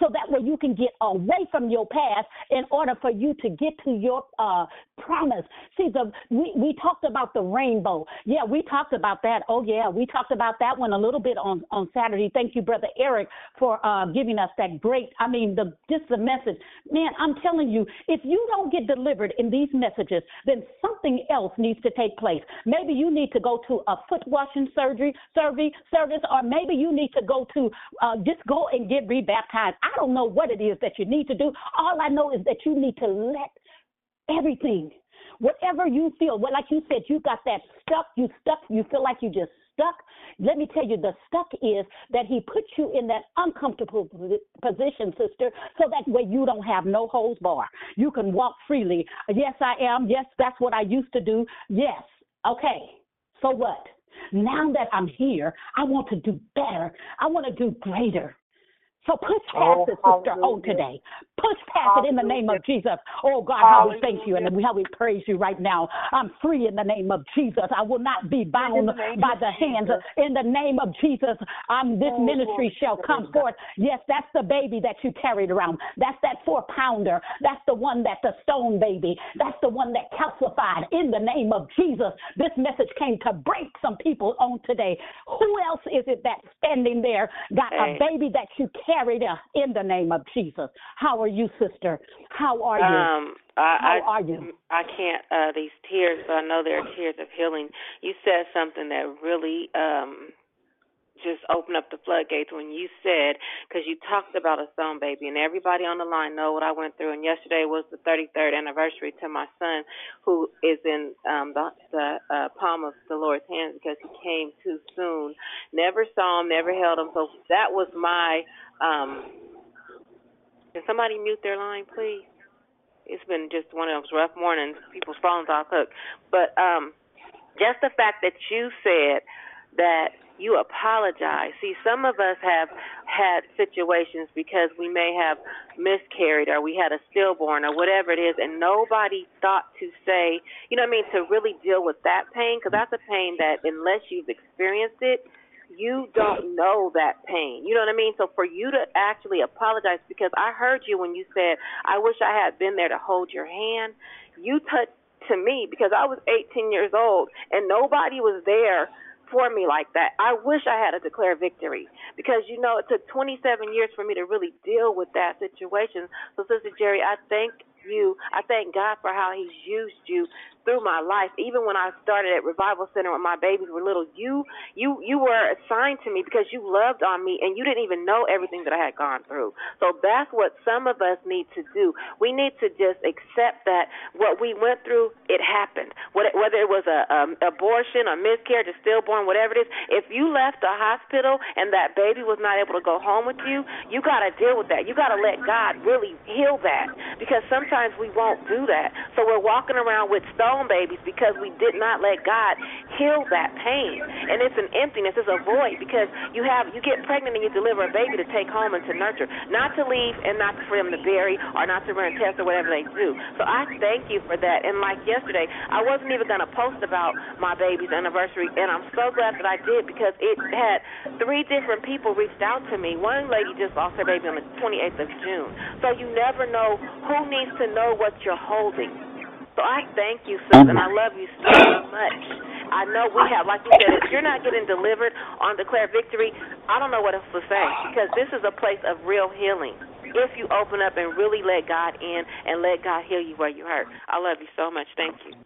so that way you can get away from your past in order for you to get to your uh, promise. See, the we, we talked about the rainbow. Yeah, we talked about that. Oh yeah, we talked about that one a little bit on on Saturday. Thank you, brother Eric, for uh, giving us that great. I mean, the just the message. Man, I'm telling you, if you don't get delivered in these messages, then something else needs to take place. Maybe you need to go to a foot washing surgery, survey, service, or maybe you need to go to uh, just go and get rebaptized. I don't know what it is that you need to do. All I know is that you need to let everything, whatever you feel, what like you said, you got that stuck, you stuck, you feel like you just stuck. Let me tell you, the stuck is that he put you in that uncomfortable position, sister, so that way you don't have no holds bar. You can walk freely. Yes, I am. Yes, that's what I used to do. Yes. Okay. So what? Now that I'm here, I want to do better. I want to do greater. So push past Oh, it, sister, on today. Push past it in the name of Jesus. Oh God, how we thank you and how we praise you right now. I'm free in the name of Jesus. I will not be bound by the hands. In the name of Jesus, um, this Oh, ministry shall come forth. Yes, that's the baby that you carried around. That's that four pounder. That's the one that the stone baby. That's the one that calcified. In the name of Jesus, this message came to break some people on today. Who else is it that's standing there, got a baby that you carried uh, in the name of Jesus? How are you, sister? How are you? Um, I, How I, are you? I can't. Uh, these tears, but I know they're tears of healing. You said something that really um just opened up the floodgates when you said because you talked about a stone baby and everybody on the line know what I went through and yesterday was the 33rd anniversary to my son who is in um the the uh, palm of the Lord's hands because he came too soon. Never saw him never held him so that was my um can somebody mute their line please? It's been just one of those rough mornings people's phones off hook but um just the fact that you said that you apologize. See, some of us have had situations because we may have miscarried or we had a stillborn or whatever it is, and nobody thought to say, you know what I mean, to really deal with that pain, because that's a pain that unless you've experienced it, you don't know that pain. You know what I mean? So for you to actually apologize, because I heard you when you said, I wish I had been there to hold your hand, you touched to me because I was 18 years old and nobody was there for me like that. I wish I had a declare victory because you know it took 27 years for me to really deal with that situation. So, Sister Jerry, I thank you. I thank God for how He's used you through my life. Even when I started at Revival Center when my babies were little, you you you were assigned to me because you loved on me and you didn't even know everything that I had gone through. So that's what some of us need to do. We need to just accept that what we went through, it happened. Whether it was a um, abortion, a miscarriage, a stillborn, whatever it is, if you left the hospital and that baby was not able to go home with you, you got to deal with that. You got to let God really heal that because sometimes we won't do that. So we're walking around with stone stone babies because we did not let God heal that pain. And it's an emptiness, it's a void because you have you get pregnant and you deliver a baby to take home and to nurture, not to leave and not for them to bury or not to run tests or whatever they do. So I thank you for that. And like yesterday, I wasn't even to post about my baby's anniversary, and I'm so glad that I did because it had three different people reached out to me. One lady just lost her baby on the 28th of June. So you never know who needs to know what you're holding. So I thank you, sis, and I love you so much. I know we have, like you said, if you're not getting delivered on Declare Victory, I don't know what else to say because this is a place of real healing. If you open up and really let God in and let God heal you where you hurt. I love you so much. Thank you.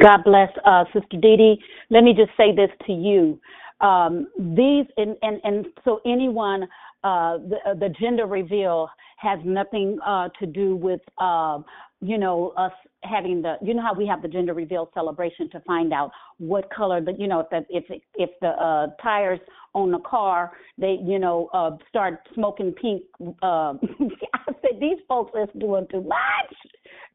God bless, uh, Sister Dee Dee. Let me just say this to you. Um, these and, and and so anyone uh, the the gender reveal has nothing uh, to do with uh, you know us having the you know how we have the gender reveal celebration to find out what color the you know if the if if the uh tires on the car they you know uh start smoking pink uh i said these folks is doing too much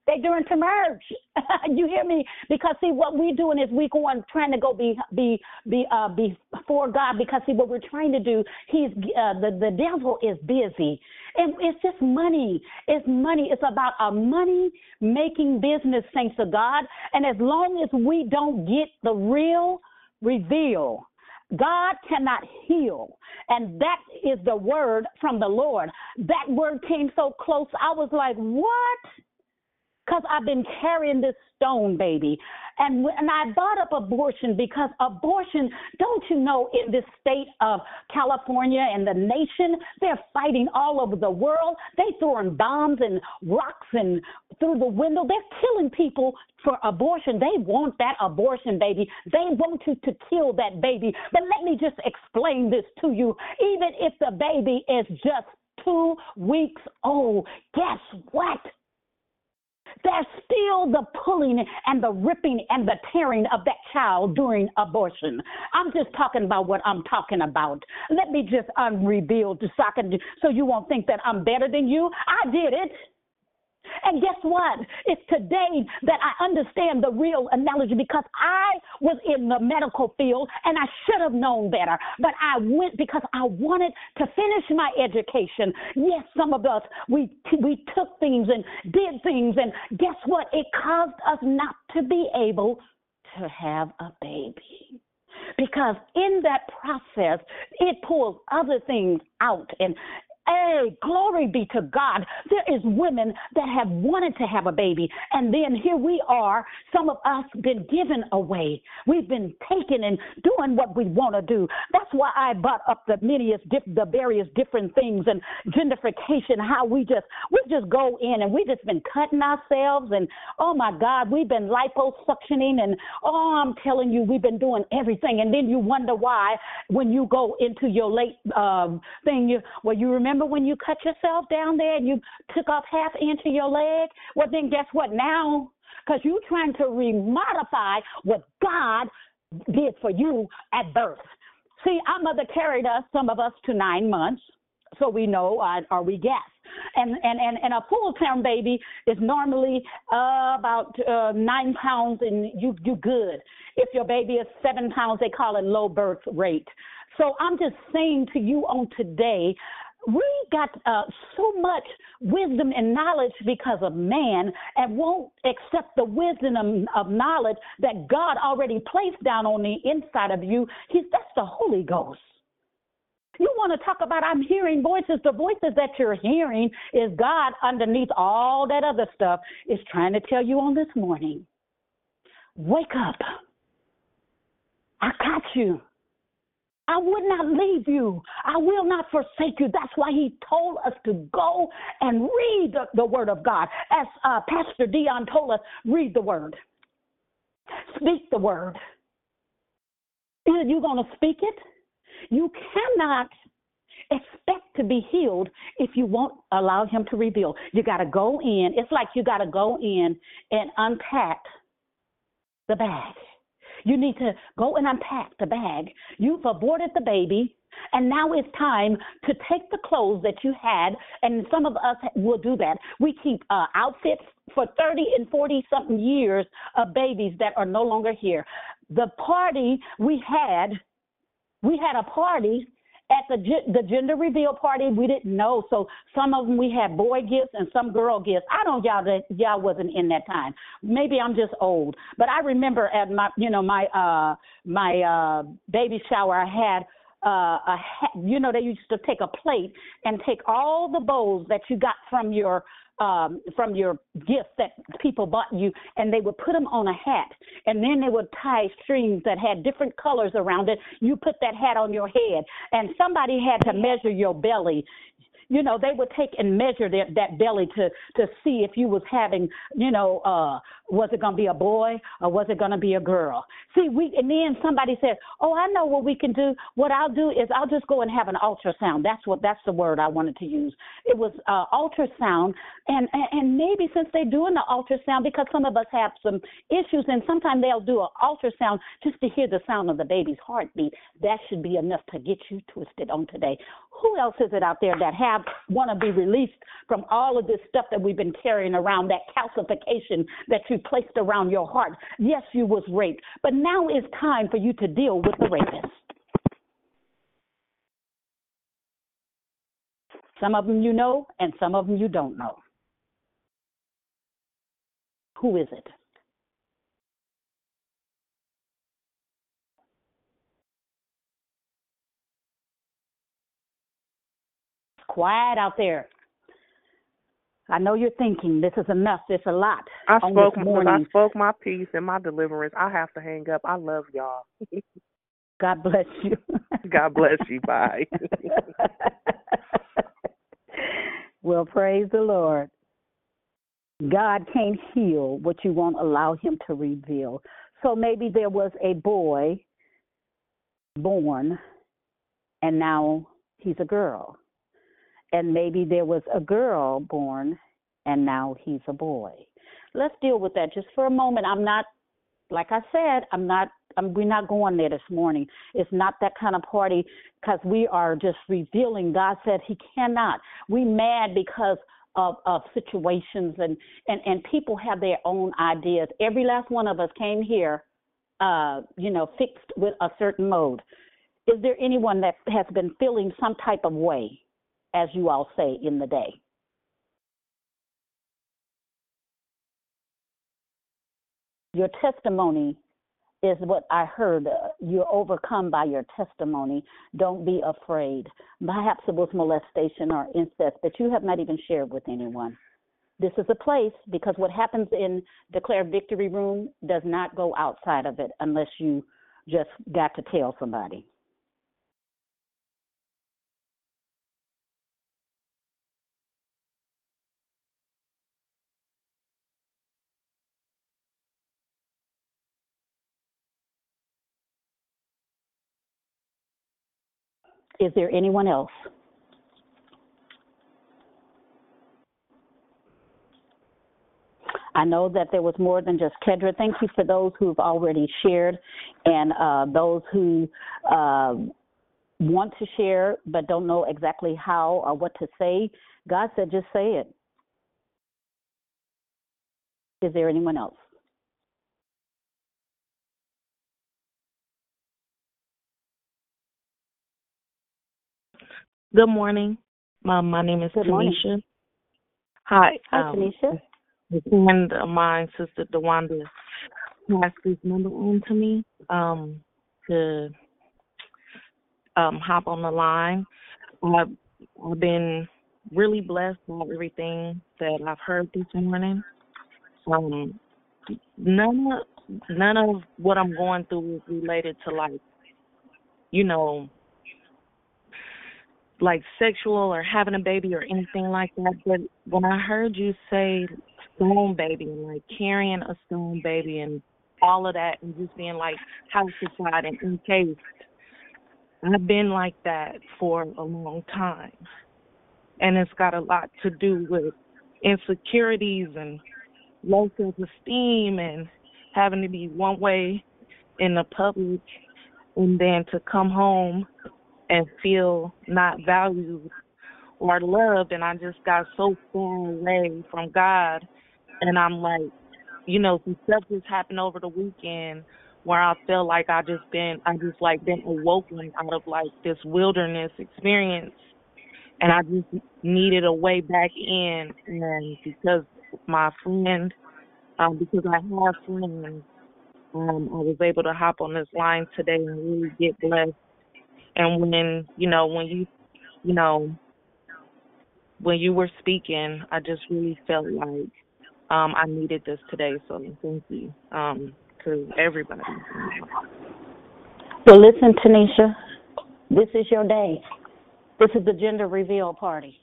they're doing to merge. you hear me because see what we're doing is we going trying to go be be be uh before god because see what we're trying to do he's uh the the devil is busy and it's just money. It's money. It's about a money making business, thanks to God. And as long as we don't get the real reveal, God cannot heal. And that is the word from the Lord. That word came so close. I was like, what? Because I've been carrying this stone, baby. And and I brought up abortion because abortion, don't you know, in this state of California and the nation, they're fighting all over the world. They throwing bombs and rocks and through the window. They're killing people for abortion. They want that abortion, baby. They want you to kill that baby. But let me just explain this to you. Even if the baby is just two weeks old, guess what? There's still the pulling and the ripping and the tearing of that child during abortion. I'm just talking about what I'm talking about. Let me just unreveal so, so you won't think that I'm better than you. I did it. And guess what? It's today that I understand the real analogy because I was in the medical field and I should have known better. But I went because I wanted to finish my education. Yes, some of us we we took things and did things and guess what? It caused us not to be able to have a baby because in that process it pulls other things out and Hey, glory be to God. There is women that have wanted to have a baby, and then here we are. Some of us been given away. We've been taken and doing what we want to do. That's why I brought up the many the various different things and gentrification. How we just we just go in and we just been cutting ourselves, and oh my God, we've been liposuctioning, and oh, I'm telling you, we've been doing everything, and then you wonder why when you go into your late um, thing, you you remember Remember when you cut yourself down there and you took off half inch of your leg? Well, then guess what? Now, because you're trying to remodify what God did for you at birth. See, our mother carried us, some of us, to nine months, so we know uh, or we guess. And and and, and a full term baby is normally uh, about uh, nine pounds, and you you good. If your baby is seven pounds, they call it low birth rate. So I'm just saying to you on today, we got uh, so much wisdom and knowledge because of man and won't accept the wisdom of, of knowledge that God already placed down on the inside of you. He's, that's the Holy Ghost. You want to talk about I'm hearing voices. The voices that you're hearing is God underneath all that other stuff is trying to tell you on this morning. Wake up. I got you. I would not leave you. I will not forsake you. That's why he told us to go and read the, the word of God. As uh, Pastor Dion told us, read the word. Speak the word. Are you going to speak it? You cannot expect to be healed if you won't allow him to reveal. You got to go in. It's like you got to go in and unpack the bag. You need to go and unpack the bag. You've aborted the baby. And now it's time to take the clothes that you had, and some of us will do that. We keep uh, outfits for 30 and 40 something years of babies that are no longer here. The party we had, we had a party at the the gender reveal party we didn't know. So some of them we had boy gifts and some girl gifts. I don't y'all that y'all wasn't in that time. Maybe i'm just old. But i remember at my you know my uh my uh baby shower i had uh a you know they used to take a plate and take all the bowls that you got from your um, from your gifts that people bought you, and they would put them on a hat, and then they would tie strings that had different colors around it. You put that hat on your head, and somebody had to measure your belly you know they would take and measure that that belly to to see if you was having you know uh was it going to be a boy or was it going to be a girl? See we and then somebody said oh i know what we can do. What i'll do is i'll just go and have an ultrasound. That's what that's the word i wanted to use. It was uh ultrasound and and, and maybe since they're doing the ultrasound because some of us have some issues and sometimes they'll do an ultrasound just to hear the sound of the baby's heartbeat that should be enough to get you twisted on today who else is it out there that have want to be released from all of this stuff that we've been carrying around, that calcification that you placed around your heart? Yes, you was raped, but now it's time for you to deal with the rapist. Some of them you know, and some of them you don't know. Who is it? Quiet out there. I know you're thinking this is enough. This is a lot. I spoke. I spoke my peace and my deliverance. I have to hang up. I love y'all. God bless you. God bless you. Bye. well, praise the Lord. God can't heal what you won't allow Him to reveal. So maybe there was a boy born, and now he's a girl and maybe there was a girl born and now he's a boy. Let's deal with that just for a moment. I'm not like I said, I'm not I'm, we're not going there this morning. It's not that kind of party because we are just revealing. God said He cannot. We mad because of, of situations and, and and people have their own ideas. Every last one of us came here, uh, you know, fixed with a certain mode. Is there anyone that has been feeling some type of way? As you all say in the day. Your testimony is what I heard. You're overcome by your testimony. Don't be afraid. Perhaps it was molestation or incest that you have not even shared with anyone. This is a place because what happens in Declare Victory Room does not go outside of it unless you just got to tell somebody. Is there anyone else? I know that there was more than just Kedra. Thank you for those who've already shared and uh, those who uh, want to share but don't know exactly how or what to say. God said, just say it. Is there anyone else? Good morning. My my name is Good morning. Tanisha. Hi. Hi, um, Tanisha. A friend of mine, Sister Dewanda, passed this number on to me um, to um, hop on the line. I've, I've been really blessed by everything that I've heard this morning. Um, none of none of what I'm going through is related to like, you know, like sexual or having a baby or anything like that. But when I heard you say stone baby and like carrying a stone baby and all of that and just being like calcified and encased, I've been like that for a long time. And it's got a lot to do with insecurities and low self esteem and having to be one way in the public and then to come home and feel not valued or loved and I just got so far away from God and I'm like, you know, some stuff just happened over the weekend where I feel like I just been I just like been awoken out of like this wilderness experience and I just needed a way back in and because my friend um because I have friends um I was able to hop on this line today and really get blessed and when you know when you you know when you were speaking I just really felt like um I needed this today so thank you um to everybody Well, listen, Tanisha, this is your day. This is the gender reveal party.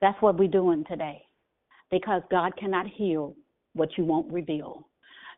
That's what we're doing today because God cannot heal what you won't reveal.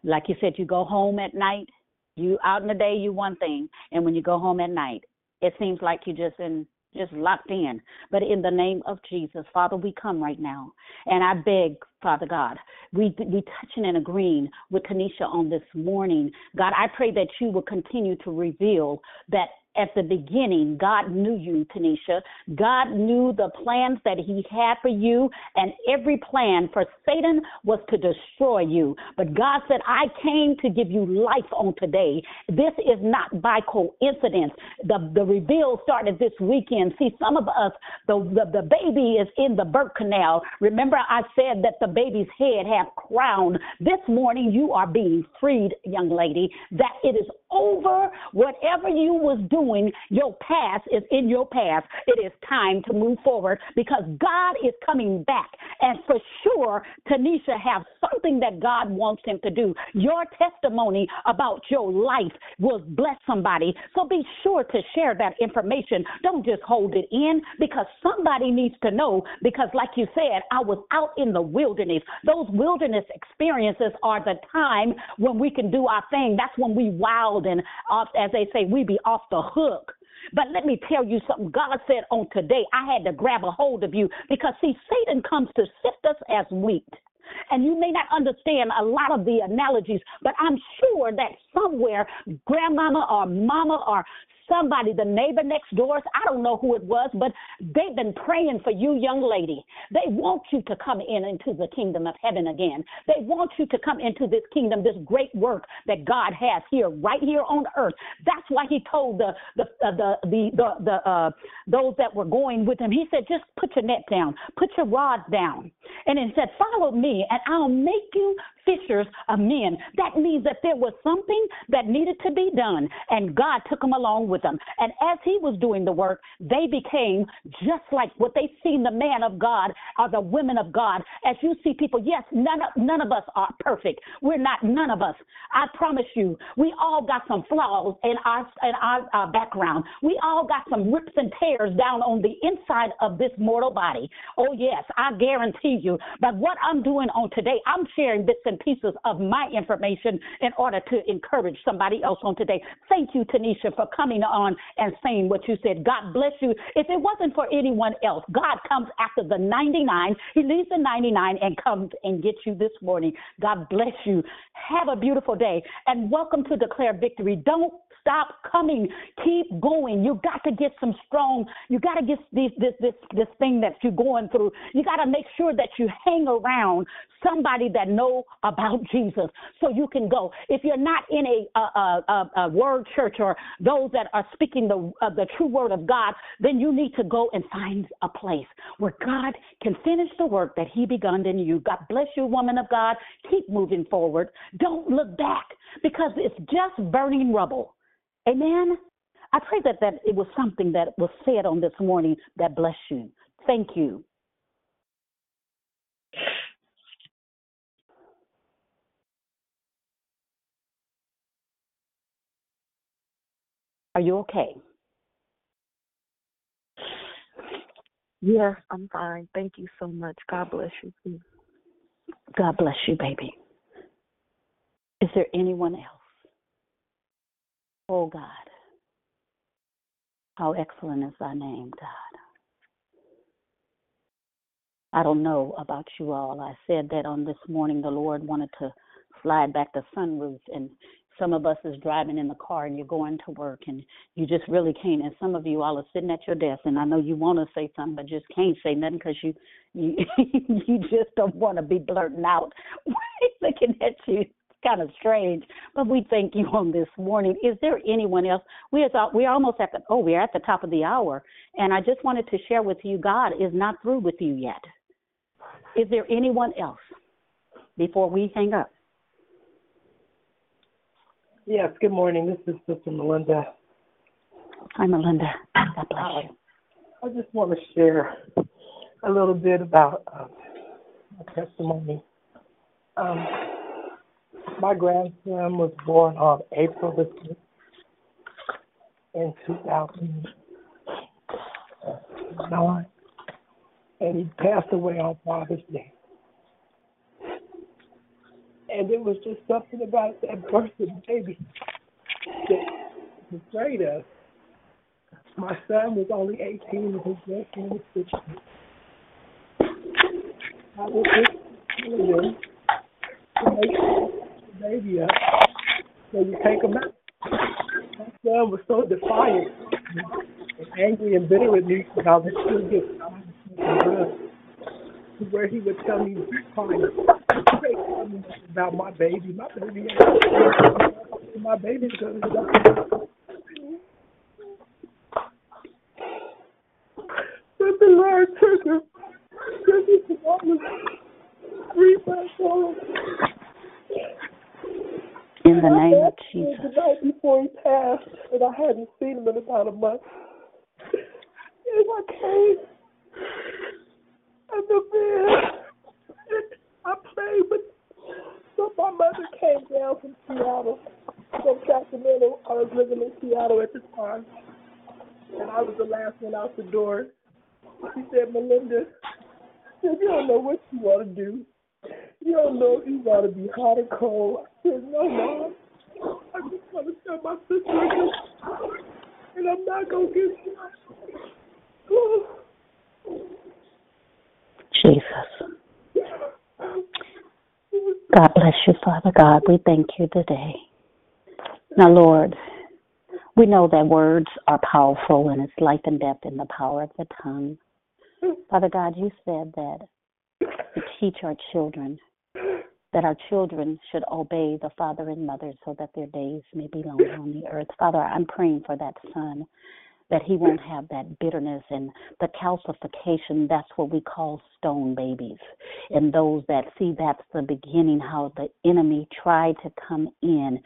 Like you said, you go home at night, you out in the day, you one thing, and when you go home at night, it seems like you just in just locked in. But in the name of Jesus, Father, we come right now, and I beg, Father God, we we touching and agreeing with Tanisha on this morning. God, I pray that you will continue to reveal that at the beginning, God knew you, Tanisha. God knew the plans that He had for you, and every plan for Satan was to destroy you. But God said, I came to give you life on today. This is not by coincidence. The, the reveal started this weekend. See, some of us, the, the, the baby is in the birth canal. Remember, I said that the baby's head have crown. This morning, you are being freed, young lady, that it is over. Whatever you was doing, your past is in your past. It is time to move forward because God is coming back. And for sure, Tanisha have something that God wants him to do. Your testimony about your life will bless somebody. So be sure to share that information. Don't just hold it in because somebody needs to know because like you said, I was out in the wilderness. Those wilderness experiences are the time when we can do our thing. That's when we wild and off, as they say, we be off the hook. But let me tell you something. God said on today, I had to grab a hold of you because see, Satan comes to sift us as wheat. And you may not understand a lot of the analogies, but I'm sure that somewhere, grandmama or mama or somebody, the neighbor next door, I don't know who it was, but they've been praying for you, young lady. They want you to come in into the kingdom of heaven again. They want you to come into this kingdom, this great work that God has here, right here on earth. That's why He told the the uh, the the the, the uh, those that were going with Him. He said, just put your net down, put your rods down, and then said, follow me, and I'll make you fishers of men. That means that there was something that needed to be done, and God took them along with them. And as He was doing the work, they became just like what they seen the man of God or the women of God. As you see people, yes, none of, none of us are perfect. We're not none of us. I promise you, we all got some flaws in our in our, our background. We all got some rips and tears down on the inside of this mortal body. Oh yes, I guarantee you. But what I'm doing on today, I'm sharing bits and pieces of my information in order to encourage somebody else on today. Thank you, Tanisha, for coming on and saying what you said. God bless you. If it wasn't for anyone else, God comes after the 99. He leaves the 99 and comes and gets you this morning. God bless you. Have a beautiful day and welcome to Declare Victory. Don't stop coming. Keep going. You got to get some strong. You got to get this this this this thing that you're going through. You got to make sure that you hang around somebody that know about Jesus, so you can go. If you're not in a a, a, a word church or those that are speaking the uh, the true word of God, then you need to go and find a place where God can finish the work that He begun in you. God bless you, woman of God. Keep moving forward. Don't look back because it's just burning rubble. Amen. I pray that, that it was something that was said on this morning that bless you. Thank you. Are you okay? Yes, I'm fine. Thank you so much. God bless you. God bless you, baby. Is there anyone else? Oh, God. How excellent is thy name, God. I don't know about you all. I said that on this morning the Lord wanted to slide back the sunroof and some of us is driving in the car and you're going to work and you just really can't. And some of you all are sitting at your desk and I know you want to say something but just can't say nothing because you you you just don't want to be blurting out looking at you. It's kind of strange but we thank you on this morning. Is there anyone else? We are we're almost at the oh we're at the top of the hour and I just wanted to share with you God is not through with you yet. Is there anyone else before we hang up Yes, good morning. This is Sister Melinda. Hi, Melinda. God bless you. I just want to share a little bit about um, my testimony. Um, my grandson was born on April the 6th in 2009, and he passed away on Father's Day. And it was just something about that birth of baby that betrayed us. My son was only 18 and his grandson was 16. I was just telling them to make the baby up so you take him out. My son was so defiant and angry and bitter with me because I was still getting to where he would tell me, something about my baby. My baby my gonna. But the Lord took him. Took him to almost three months. In the name of The Jesus. night before he passed, and I hadn't seen him in about a month. And I came at the bed. I played with. So my mother came down from Seattle, from Sacramento. I was living in Seattle at the time, and I was the last one out the door. She said, Melinda, said, you don't know what you want to do. You don't know if you want to be hot or cold. I said, no, mom. I just want to tell my sister, and I'm not gonna get you. Jesus. God bless you, Father God. We thank you today. Now, Lord, we know that words are powerful and it's life and death in the power of the tongue. Father God, you said that to teach our children that our children should obey the father and mother so that their days may be long on the earth. Father, I'm praying for that son that he won't have that bitterness and the calcification. That's what we call stone babies. And those that see that's the beginning, how the enemy tried to come in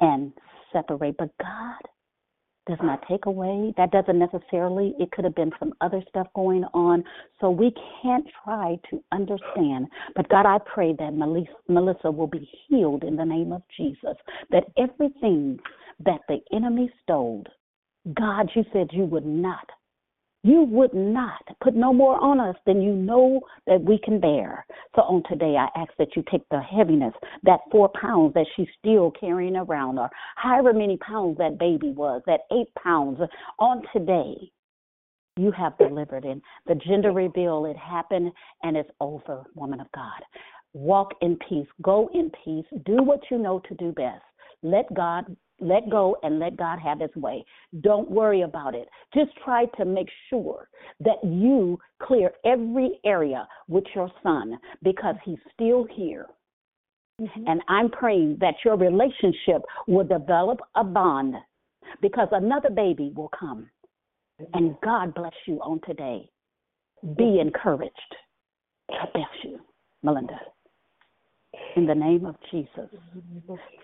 and separate. But God does not take away. That doesn't necessarily, it could have been some other stuff going on. So we can't try to understand. But God, I pray that Melissa, will be healed in the name of Jesus. That everything that the enemy stole, God, you said you would not. You would not put no more on us than you know that we can bear. So on today, I ask that you take the heaviness, that four pounds that she's still carrying around, or however many pounds that baby was, that eight pounds, on today, you have delivered. And the gender reveal, it happened and it's over, woman of God. Walk in peace, go in peace, do what you know to do best. Let God let go and let God have his way. Don't worry about it. Just try to make sure that you clear every area with your son because he's still here. Mm-hmm. And I'm praying that your relationship will develop a bond because another baby will come. And God bless you on today. Be encouraged. God bless you, Melinda in the name of Jesus.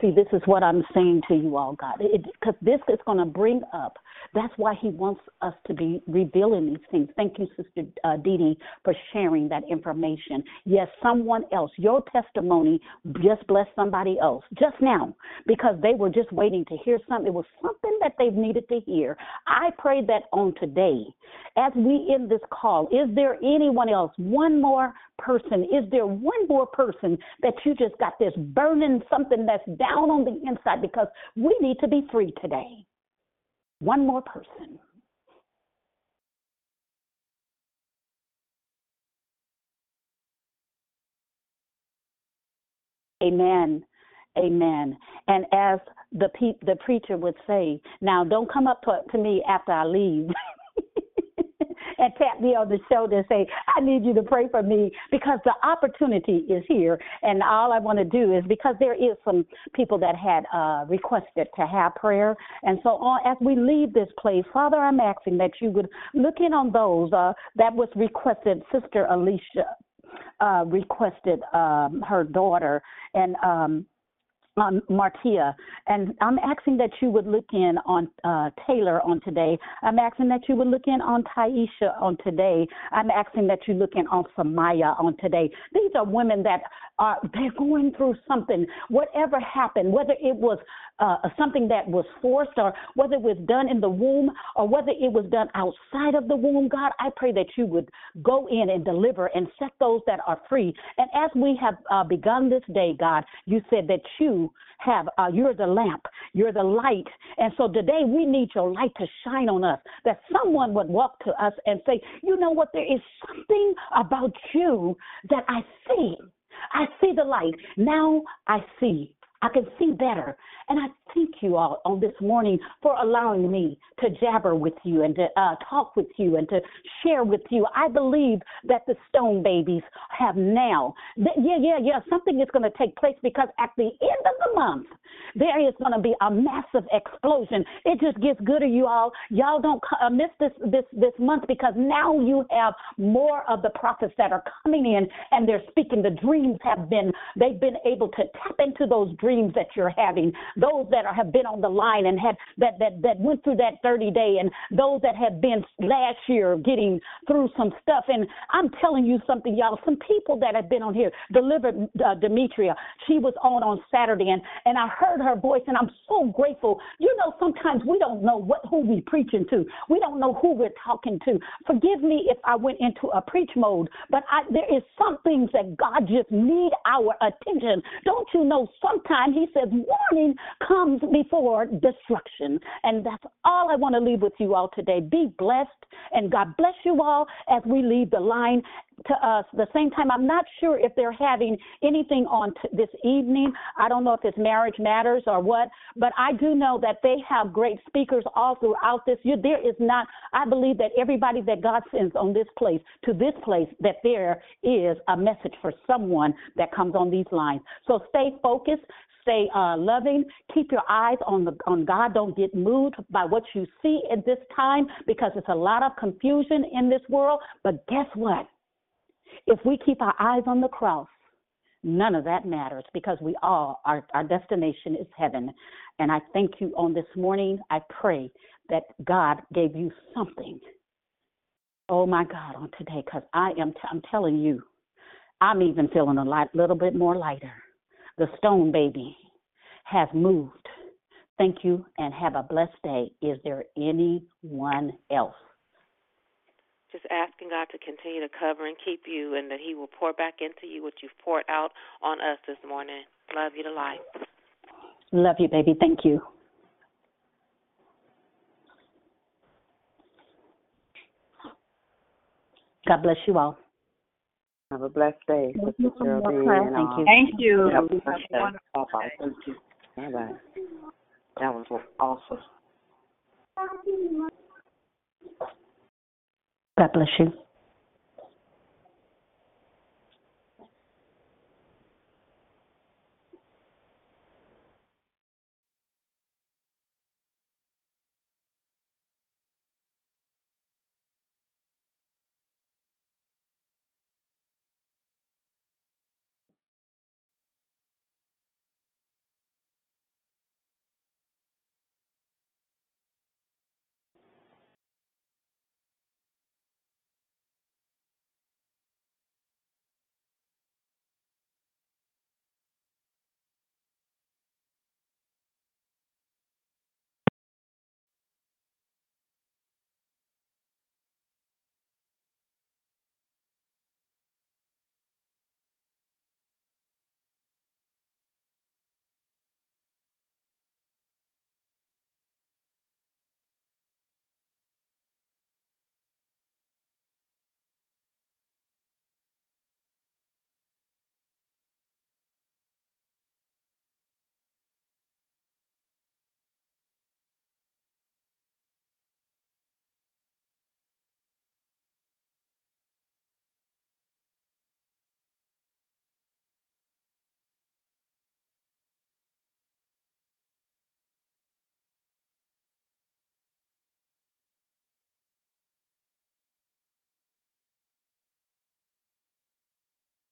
See, this is what I'm saying to you all, God, because this is going to bring up That's why He wants us to be revealing these things. Thank you, Sister uh, Dee Dee, for sharing that information. Yes, someone else, your testimony just blessed somebody else just now because they were just waiting to hear something. It was something that they've needed to hear. I pray that on today, as we end this call, is there anyone else, one more person? Is there one more person that you just got this burning something that's down on the inside because we need to be free today? One more person. Amen. Amen. And as the pe- the preacher would say, now don't come up to, to me after I leave. and tap me on the shoulder and say, I need you to pray for me because the opportunity is here. And all I want to do is because there is some people that had uh, requested to have prayer. And so on, as we leave this place, Father, I'm asking that you would look in on those uh, that was requested, Sister Alicia uh, requested um, her daughter and um, um, Martia, and I'm asking that you would look in on uh, Taylor on today. I'm asking that you would look in on Taisha on today. I'm asking that you look in on Samaya on today. These are women that are they're going through something. Whatever happened, whether it was uh, something that was forced or whether it was done in the womb or whether it was done outside of the womb, God, I pray that you would go in and deliver and set those that are free. And as we have uh, begun this day, God, you said that you have, uh, you're the lamp, you're the light. And so today we need your light to shine on us, that someone would walk to us and say, you know what, there is something about you that I see. I see the light. Now I see. I can see better. And I thank you all on this morning for allowing me to jabber with you and to uh, talk with you and to share with you. I believe that the stone babies have now. Yeah, yeah, yeah. Something is going to take place because at the end of the month, there is going to be a massive explosion. It just gets gooder, you all. Y'all don't uh, miss this this this month because now you have more of the prophets that are coming in and they're speaking. The dreams have been they've been able to tap into those dreams that you're having. Those that are, have been on the line and had that that that went through that 30 day, and those that have been last year getting through some stuff. And I'm telling you something, y'all. Some people that have been on here delivered uh, Demetria. She was on on Saturday, and and I heard her voice, and I'm so grateful. You know, sometimes we don't know what who we preaching to. We don't know who we're talking to. Forgive me if I went into a preach mode, but I, there is some things that God just need our attention. Don't you know? Sometimes He says warning comes before destruction, and that's all I want to leave with you all today. Be blessed, and God bless you all as we leave the line to us. The same time, I'm not sure if they're having anything on t- this evening. I don't know if it's Marriage Matters or what, but I do know that they have great speakers all throughout this year. There is not, I believe that everybody that God sends on this place, to this place, that there is a message for someone that comes on these lines. So stay focused, stay uh, loving. Keep your eyes on the on God. Don't get moved by what you see at this time because it's a lot of confusion in this world. But guess what? If we keep our eyes on the cross, none of that matters because we all our our destination is heaven. And I thank you on this morning. I pray that God gave you something. Oh my God, on today, because I am t- I'm telling you, I'm even feeling a little bit more lighter. The stone baby has moved. Thank you and have a blessed day. Is there anyone else? Just asking God to continue to cover and keep you and that He will pour back into you what you've poured out on us this morning. Love you to life. Love you, baby. Thank you. God bless you all. Have a blessed day, Thank Sister you Geraldine. Thank you. Thank you. Have a blessed day. wonderful Bye-bye. Thank you. Bye-bye. That was awesome. God bless you.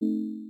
Música